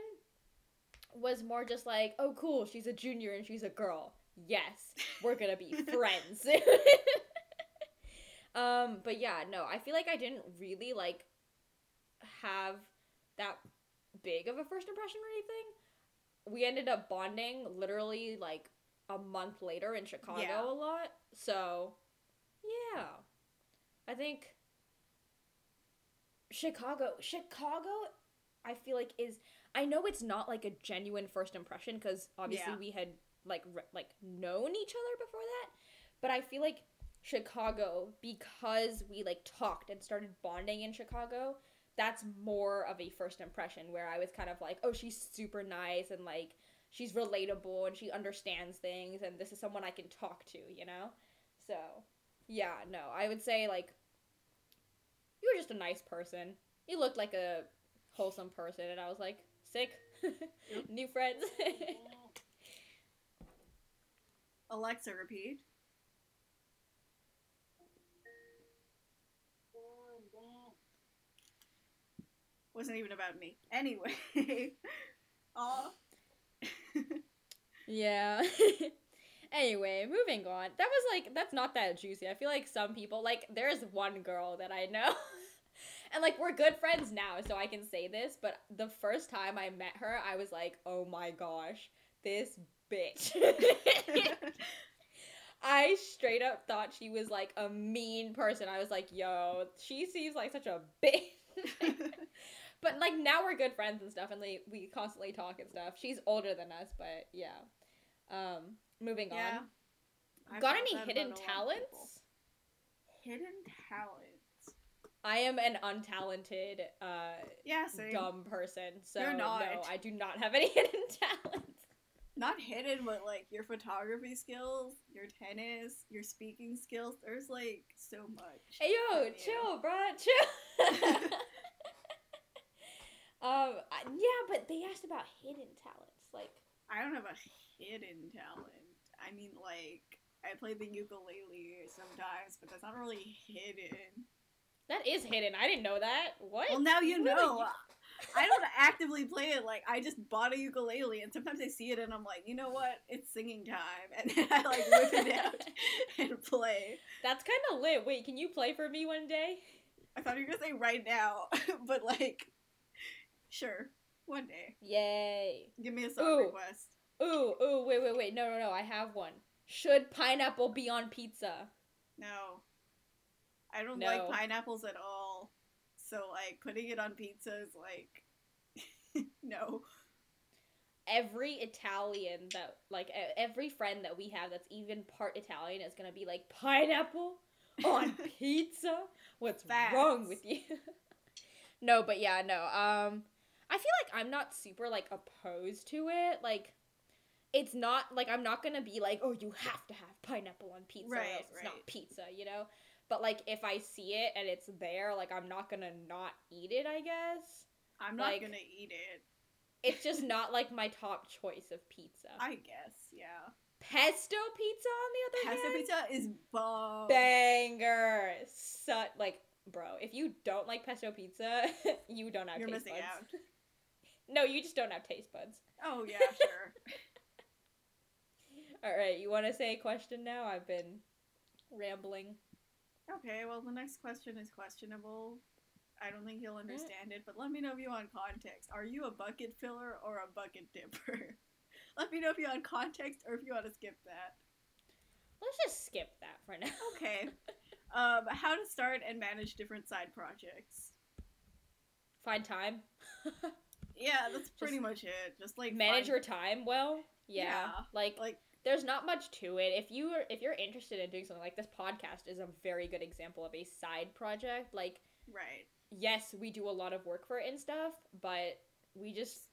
was more just like, oh, cool, she's a junior and she's a girl. Yes, we're gonna be [laughs] friends. [laughs] um, but yeah, no, I feel like I didn't really like have that big of a first impression or anything. We ended up bonding literally like a month later in Chicago Yeah. a lot. So, yeah. I think Chicago, Chicago, I feel like is I know it's not like a genuine first impression because obviously Yeah. we had like re- like known each other before that, but I feel like Chicago because we like talked and started bonding in Chicago. That's more of a first impression where I was kind of like, oh, she's super nice and like she's relatable and she understands things and this is someone I can talk to, you know? So, yeah, no, I would say like you were just a nice person. You looked like a wholesome person and I was like, sick. [laughs] New friends. [laughs] Alexa, repeat. Wasn't even about me. Anyway. [laughs] Aw. yeah. Anyway, moving on. That was like that's not that juicy. I feel like some people like there's one girl that I know. [laughs] and like we're good friends now, so I can say this, but the first time I met her, I was like, "Oh my gosh, this bitch." [laughs] I straight up thought she was like a mean person. I was like, "Yo, she seems like such a bitch." [laughs] but like now we're good friends and stuff and like we constantly talk and stuff she's older than us but yeah um moving yeah. on I got any hidden about a lot of people. talents Hidden talents. i am an untalented uh Yeah, same. dumb person so no i do not have any [laughs] hidden talents Not hidden, but like your photography skills, your tennis, your speaking skills. There's like so much. hey yo chill bro, chill [laughs] um yeah but they asked about hidden talents like I don't have a hidden talent. I mean, like I play the ukulele sometimes, but that's not really hidden. that is hidden i didn't know that what Well, now you know. [laughs] I don't actively play it. Like I just bought a ukulele, and sometimes I see it, and I'm like, you know what? It's singing time, [laughs] and then I like whip it out [laughs] and play. That's kind of lit. Wait, can you play for me one day? I thought you were gonna say right now, but like, sure, one day. Yay. Give me a song Ooh. request. Ooh, ooh, wait, wait, wait. No, no, no. I have one. Should pineapple be on pizza? No, I don't No. like pineapples at all. So like, putting it on pizza is like, [laughs] no. Every Italian that, like, every friend that we have that's even part Italian is gonna be like, pineapple on [laughs] pizza? What's wrong with you? [laughs] no, but yeah, no. Um, I feel like I'm not super, like, opposed to it. Like, it's not, like, I'm not gonna be like, oh, you have to have pineapple on pizza Right, it's not pizza, you know? But, like, if I see it and it's there, like, I'm not gonna not eat it, I guess. I'm not Like- gonna eat it. it's just [laughs] not like my top choice of pizza. I guess, yeah. Pesto pizza on the other Pesto hand, pesto pizza is bomb. banger. Such like, bro, if you don't like pesto pizza, [laughs] you don't have You're taste missing buds. [laughs] no, you just don't have taste buds. Oh yeah, sure. All right, you want to say a question now? I've been rambling. okay, well the next question is questionable. I don't think you'll understand it, but let me know if you want context. Are you a bucket filler or a bucket dipper? [laughs] let me know if you want context or if you want to skip that. Let's just skip that for now. Okay. [laughs] um, how to start and manage different side projects. Find time. [laughs] Yeah, that's pretty Just much it. Just like Manage find- your time well. Yeah. Yeah, Like, like there's not much to it. If you are if you're interested in doing something like this podcast is a very good example of a side project. Like, right. yes, we do a lot of work for it and stuff, but we just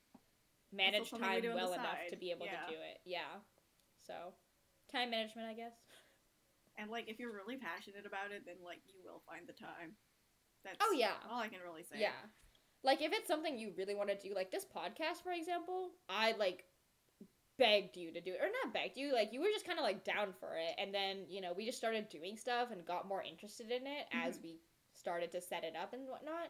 manage we time the well enough to be able Yeah. to do it. Yeah. So, time management, I guess. And like if you're really passionate about it, then like you will find the time. That's Oh yeah. all I can really say. Yeah. Like if it's something you really want to do, like this podcast, for example, I like begged you to do it, or not begged you, like you were just kind of like down for it, and then you know we just started doing stuff and got more interested in it as we started to set it up and whatnot.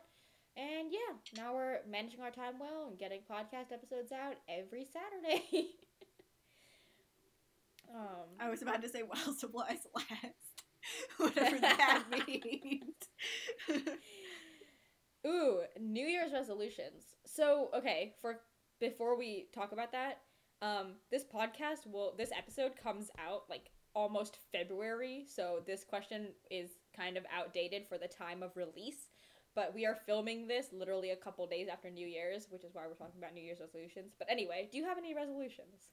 And yeah, now we're managing our time well and getting podcast episodes out every Saturday. [laughs] um, I was about to say while [laughs] supplies last. [laughs] Whatever that means. Ooh, New Year's resolutions. So, okay, for before we talk about that, um, this podcast will this episode comes out like almost February, so this question is kind of outdated for the time of release. But we are filming this literally a couple days after New Year's, which is why we're talking about New Year's resolutions. But anyway, do you have any resolutions?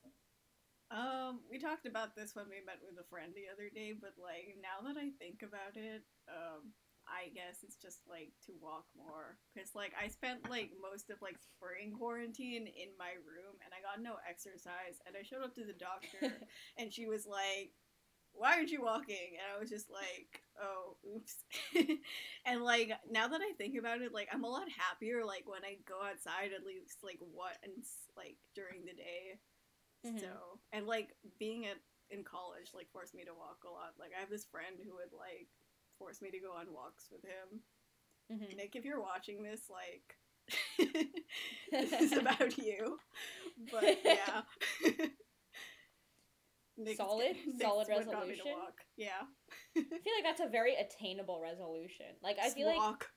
um, we talked about this when we met with a friend the other day, but like now that I think about it, um, I guess it's just like to walk more. Because like I spent like most of like spring quarantine in my room and I got no exercise and I showed up to the doctor [laughs] and she was like why aren't you walking? And i was just like oh oops. [laughs] And like now that i think about it like i'm a lot happier like when i go outside at least like what and like during the day. Mhm. so and like being at in college like forced me to walk a lot. Like i have this friend who would like force me to go on walks with him Mhm. nick if you're watching this like [laughs] this is about [laughs] you but yeah [laughs] Nick's- Solid- Nick's solid what got me to resolution. Yeah. I feel like that's a very attainable resolution. Like I feel like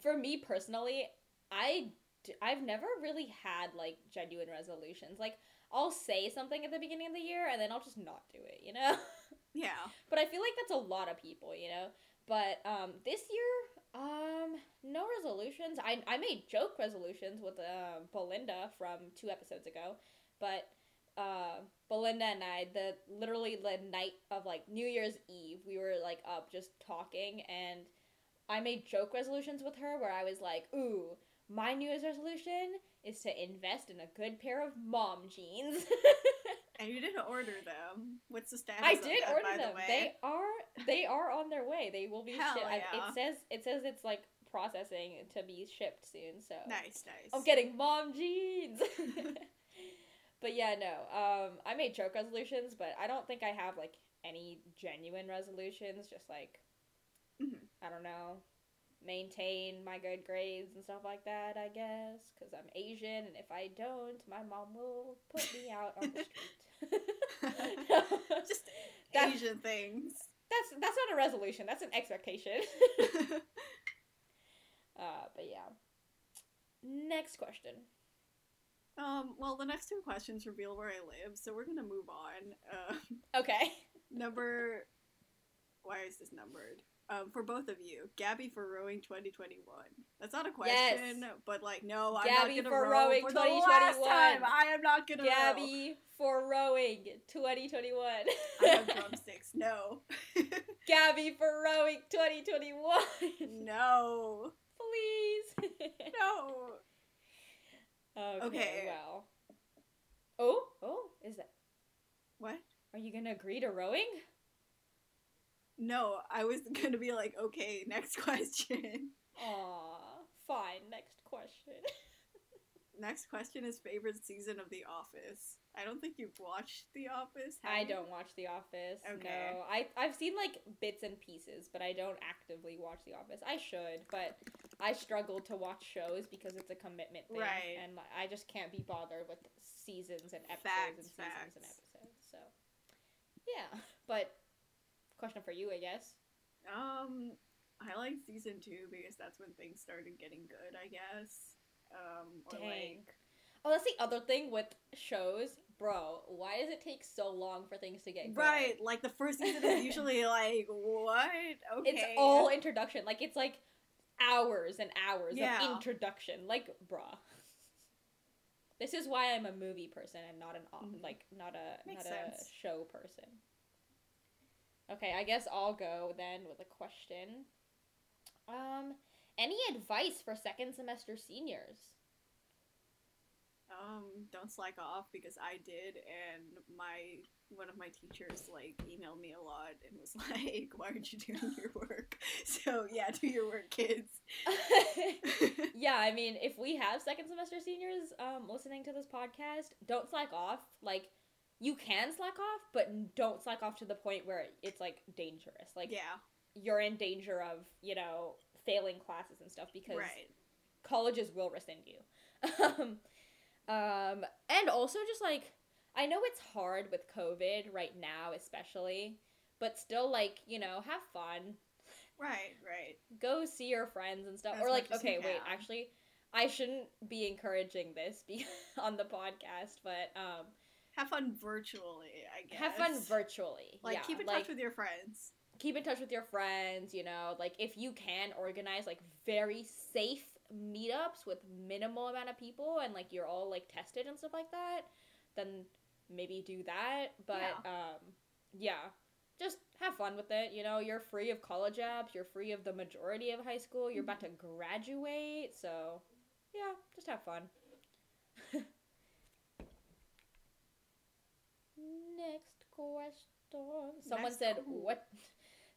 for me personally, I I've never really had like genuine resolutions. Like I'll say something at the beginning of the year and then I'll just not do it, you know? Yeah. [laughs] but I feel like that's a lot of people, you know? But um this year, um no resolutions. I I made joke resolutions with uh, Belinda from 2 episodes ago, but uh Belinda and I the literally the night of like New Year's Eve, we were like up just talking and I made joke resolutions with her where I was like, "Ooh, my New Year's resolution is to invest in a good pair of mom jeans." [laughs] And you didn't order them. What's the status? I did that, order them. The? They are they are on their way. They will be shipped. yeah. It says it says it's like processing to be shipped soon. So Nice, nice. I'm getting mom jeans. [laughs] but yeah, no. Um, I made joke resolutions, but I don't think I have like any genuine resolutions. Just like Mhm. I don't know, maintain my good grades and stuff like that. I guess because I'm Asian, and if I don't, my mom will put me out on the [laughs] street. [laughs] Just [laughs] Asian things. That's that's not a resolution. That's an expectation. [laughs] uh, but yeah. Next question. um. Well, the next two questions reveal where I live, so we're gonna move on. Uh, Okay. number. Why is this numbered? Um, for both of you, Gabby for rowing 2021. That's not a question, but like, no, I'm Gabby not gonna for row rowing for the last 2021. time. I am not gonna row. [laughs] [laughs] Gabby for rowing 2021. I have drumsticks. No, Gabby for rowing 2021. no, Please. no. [laughs] okay, Okay. Well. Oh, oh, is that? What? Are you gonna agree to rowing? No, I was [laughs] gonna be like, okay, next [laughs] question. Aw, fine. Next question. [laughs] next question is favorite season of The Office. I don't think you've watched The Office. I you? don't watch The Office. Okay. No, I I've seen like bits and pieces, but I don't actively watch The Office. I should, but I struggle to watch shows because it's a commitment thing, Right. and like, I just can't be bothered with seasons and episodes Facts, and seasons and episodes. So, yeah. But question for you, I guess. Um, I like season two because that's when things started getting good. I guess. Um, or Dang. like Oh, that's the other thing with shows, bro. Why does it take so long for things to get good? right, like the first season is usually [laughs] like what? Okay, It's all introduction. Like it's like hours and hours Yeah. of introduction. Like, bruh. This is why I'm a movie person and not an Mhm. like not a Makes not a show person. Okay, I guess I'll go then with a question. Um, any advice for second semester seniors? um don't slack off because I did and my one of my teachers like emailed me a lot and was [laughs] like why aren't you doing your work [laughs] so yeah do your work kids [laughs] yeah, I mean, if we have second semester seniors um, listening to this podcast, don't slack off. Like, you can slack off, but don't slack off to the point where it's like dangerous. Like, yeah. you're in danger of, you know, failing classes and stuff because right. colleges will rescind you. [laughs] um, um, and also just like, I know it's hard with COVID right now, especially, but still, like, you know, have fun. Right right. Go see your friends and stuff. As or like much as you okay wait actually i shouldn't be encouraging this be- [laughs] on the podcast but um have fun virtually I guess have fun virtually like yeah, keep in like, touch with your friends. Keep in touch with your friends you know like if you can organize like very safe meetups with minimal amount of people and like you're all like tested and stuff like that then maybe do that. But Yeah. um yeah just have fun with it you know you're free of college apps you're free of the majority of high school you're about to graduate so yeah just have fun [laughs] question someone said what? [laughs]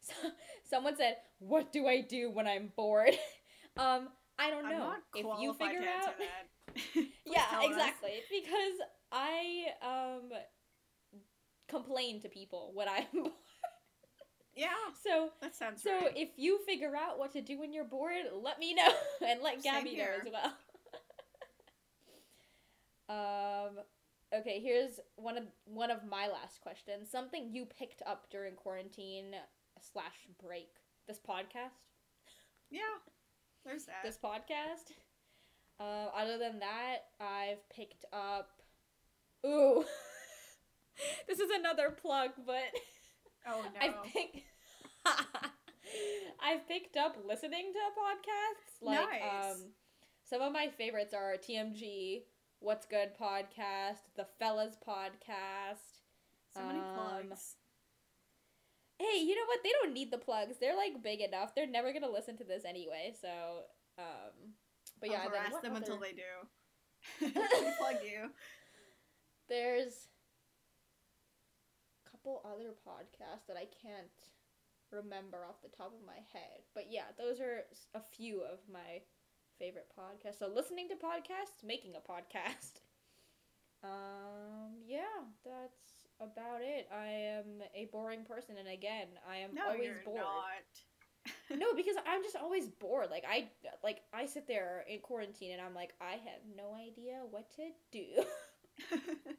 So- someone said what do i do when i'm bored? [laughs] Um i don't know. if you figure out [laughs] yeah tell us. exactly. Because i um complain to people when i'm bored. Yeah. So that sounds so right. if you figure out what to do when you're bored let me know and let gabby know as well. Um okay here's one of one of my last questions something you picked up during quarantine slash break this podcast yeah there's that this podcast. Uh, other than that, I've picked up. Ooh, [laughs] this is another plug, but oh [laughs] no I've picked. [laughs] I've picked up listening to podcasts. Like, Nice. um, some of my favorites are TMG, What's Good podcast, The Fellas podcast. so many um, plugs Hey, you know what? They don't need the plugs. They're like big enough. They're never gonna listen to this anyway. So, um, but yeah, I'll harass what them until they do [laughs] [laughs] plug you There's a couple other podcasts that I can't remember off the top of my head. But yeah, those are a few of my favorite podcast. So listening to podcasts, making a podcast. [laughs] Um, yeah, that's about it. I am a boring person and again, I am no always you're bored. not [laughs] no, because I'm just always bored. Like I like I sit there in quarantine and I'm like I have no idea what to do. [laughs]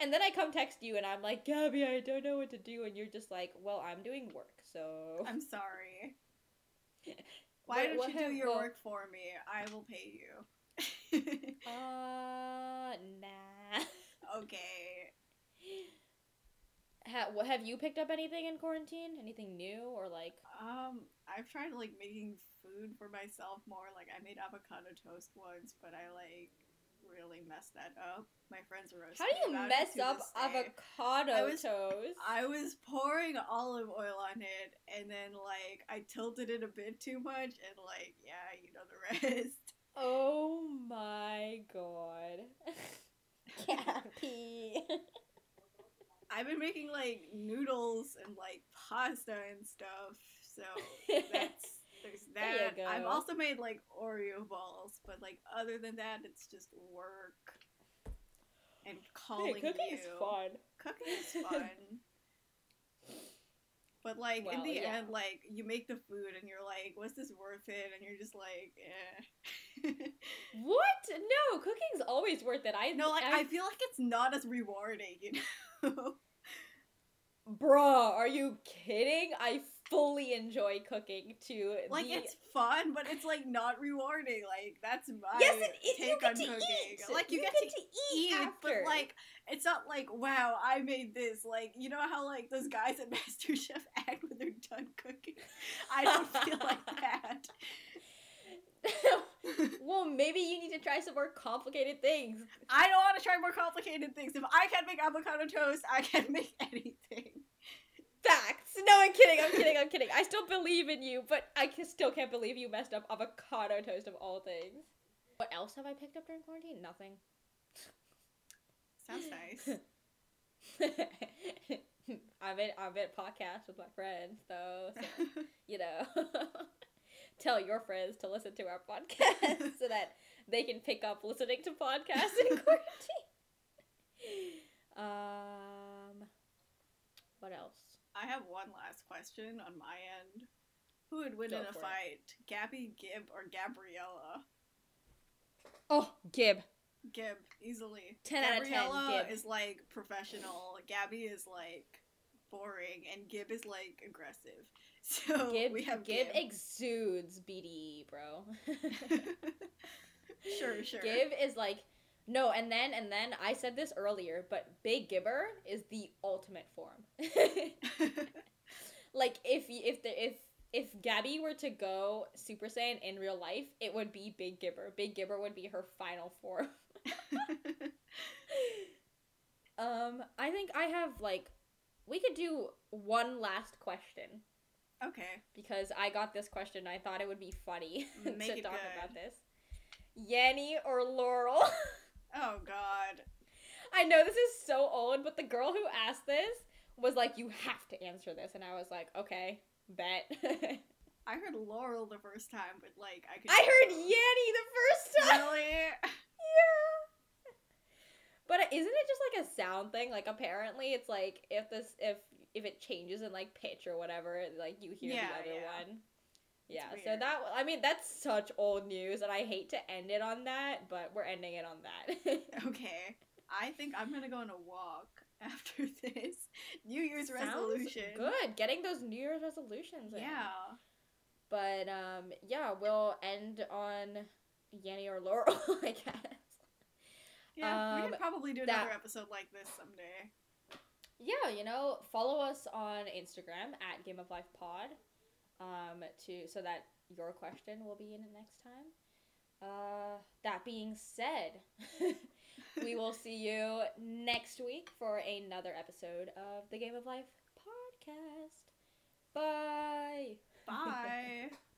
And then I come text you and I'm like, Gabby, I don't know what to do. And you're just like, well, I'm doing work, so. I'm sorry. Why What- don't you do your well- work for me? I will pay you. [laughs] Uh, nah. [laughs] okay. Ha- have you picked up anything in quarantine? Anything new or like? Um, I've tried like making food for myself more. Like I made avocado toast once, but I like really messed that up. My friends are roasting How do you mess up avocado I was- toast? I was pouring olive oil on it, and then like I tilted it a bit too much, and like yeah, you know the [laughs] rest. Oh my god. [laughs] Gabby. I've been making like noodles and like pasta and stuff, so [laughs] that's There's There that. I've also made like Oreo balls, but like other than that, it's just work and calling Hey, cooking's you. fun. Cooking is [laughs] fun. But like in the yeah. end, like you make the food and you're like, was this worth it? And you're just like, eh. [laughs] What? No, cooking's always worth it. I no, like I, I feel like it's not as rewarding, you [laughs] know. bruh, are you kidding? I fully enjoy cooking to like the it's fun, but it's like not rewarding. Like that's my yes, it is. take You get on to cooking. eat. Like you, get, to eat, but after. like it's not like wow, I made this. Like you know how like those guys at [laughs] MasterChef act when they're done cooking. I don't feel [laughs] like that. [laughs] well, maybe you need to try some more complicated things. I don't want to try more complicated things. If I can't make avocado toast, I can make anything. Facts. No, I'm kidding. I'm kidding. I'm kidding. I still believe in you, but I can, still can't believe you messed up avocado toast of all things. What else have I picked up during quarantine? Nothing. Sounds nice. I've been I've been podcasts with my friends though, so [laughs] you know. [laughs] Tell your friends to listen to our podcast [laughs] so that they can pick up listening to podcasts in quarantine. Um, what else? I have one last question on my end. Who would win Go in a for it. fight, Gabby, Gib, or Gabriella? Oh, Gib. Gib, easily. 10 out of 10, Gabriella Gib. is like professional. Gabby is like boring, and Gib is like aggressive. [laughs] So Gib, we have Gib Gib. exudes BDE, bro. [laughs] [laughs] sure, sure. Gib is like no, and then and then I said this earlier, but Big Gibber is the ultimate form. [laughs] [laughs] like if if the if if Gabby were to go Super Saiyan in real life, it would be Big Gibber. Big Gibber would be her final form. [laughs] um, I think I have like we could do one last question okay. because I got this question. I thought it would be funny to talk good. about this. Yanny or Laurel? Oh God. I know this is so old, but the girl who asked this was like, "You have to answer this," and I was like, "Okay, bet." [laughs] I heard Laurel the first time, but like I could. I heard Yanny the first time. Really? [laughs] yeah. But isn't it just like a sound thing? Like apparently, it's like if this if if it changes in like pitch or whatever, like you hear Yeah, the other yeah. one. Yeah, so that I mean that's such old news, and I hate to end it on that, but we're ending it on that. [laughs] Okay. I think I'm gonna go on a walk [laughs] after this New Year's Sounds resolution. Good, getting those New Year's resolutions. in. Yeah. But um, yeah, we'll end on Yanny or Laurel, [laughs] I guess. Yeah. we Um, could probably do that- another episode like this someday. Yeah, you know, follow us on Instagram at Game of Life Pod, um, to so that your question will be in it next time. Uh, that being said, [laughs] we will see you next week for another episode of the Game of Life podcast. Bye. Bye. [laughs]